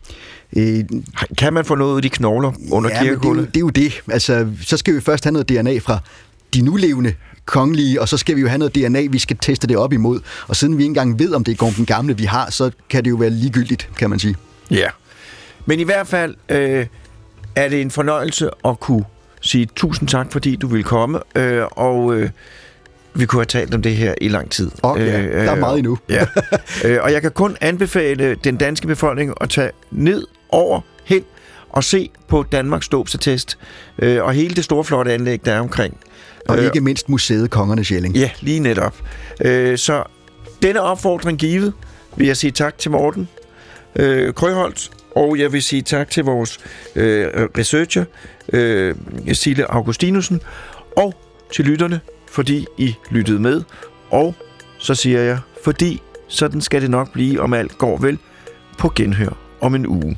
Øh, kan man få noget af de knogler under ja, kirkegulvet? Det, er jo, det er jo det. Altså, så skal vi først have noget DNA fra de nulevende kongelige, og så skal vi jo have noget DNA, vi skal teste det op imod. Og siden vi ikke engang ved, om det er den gamle, vi har, så kan det jo være ligegyldigt, kan man sige. Ja. Men i hvert fald øh, er det en fornøjelse at kunne sige tusind tak, fordi du vil komme, øh, og øh, vi kunne have talt om det her i lang tid. Okay, øh, der er meget endnu. ja. øh, og jeg kan kun anbefale den danske befolkning at tage ned over hen og se på Danmarks dåbsattest øh, og hele det store flotte anlæg, der er omkring. Og øh, ikke mindst museet Kongernes Jelling. Ja, lige netop. Øh, så denne opfordring givet, vil jeg sige tak til Morten øh, Krøholt, og jeg vil sige tak til vores øh, researcher, øh, Sille Augustinusen, og til lytterne, fordi I lyttede med. Og så siger jeg, fordi sådan skal det nok blive, om alt går vel, på genhør om en uge.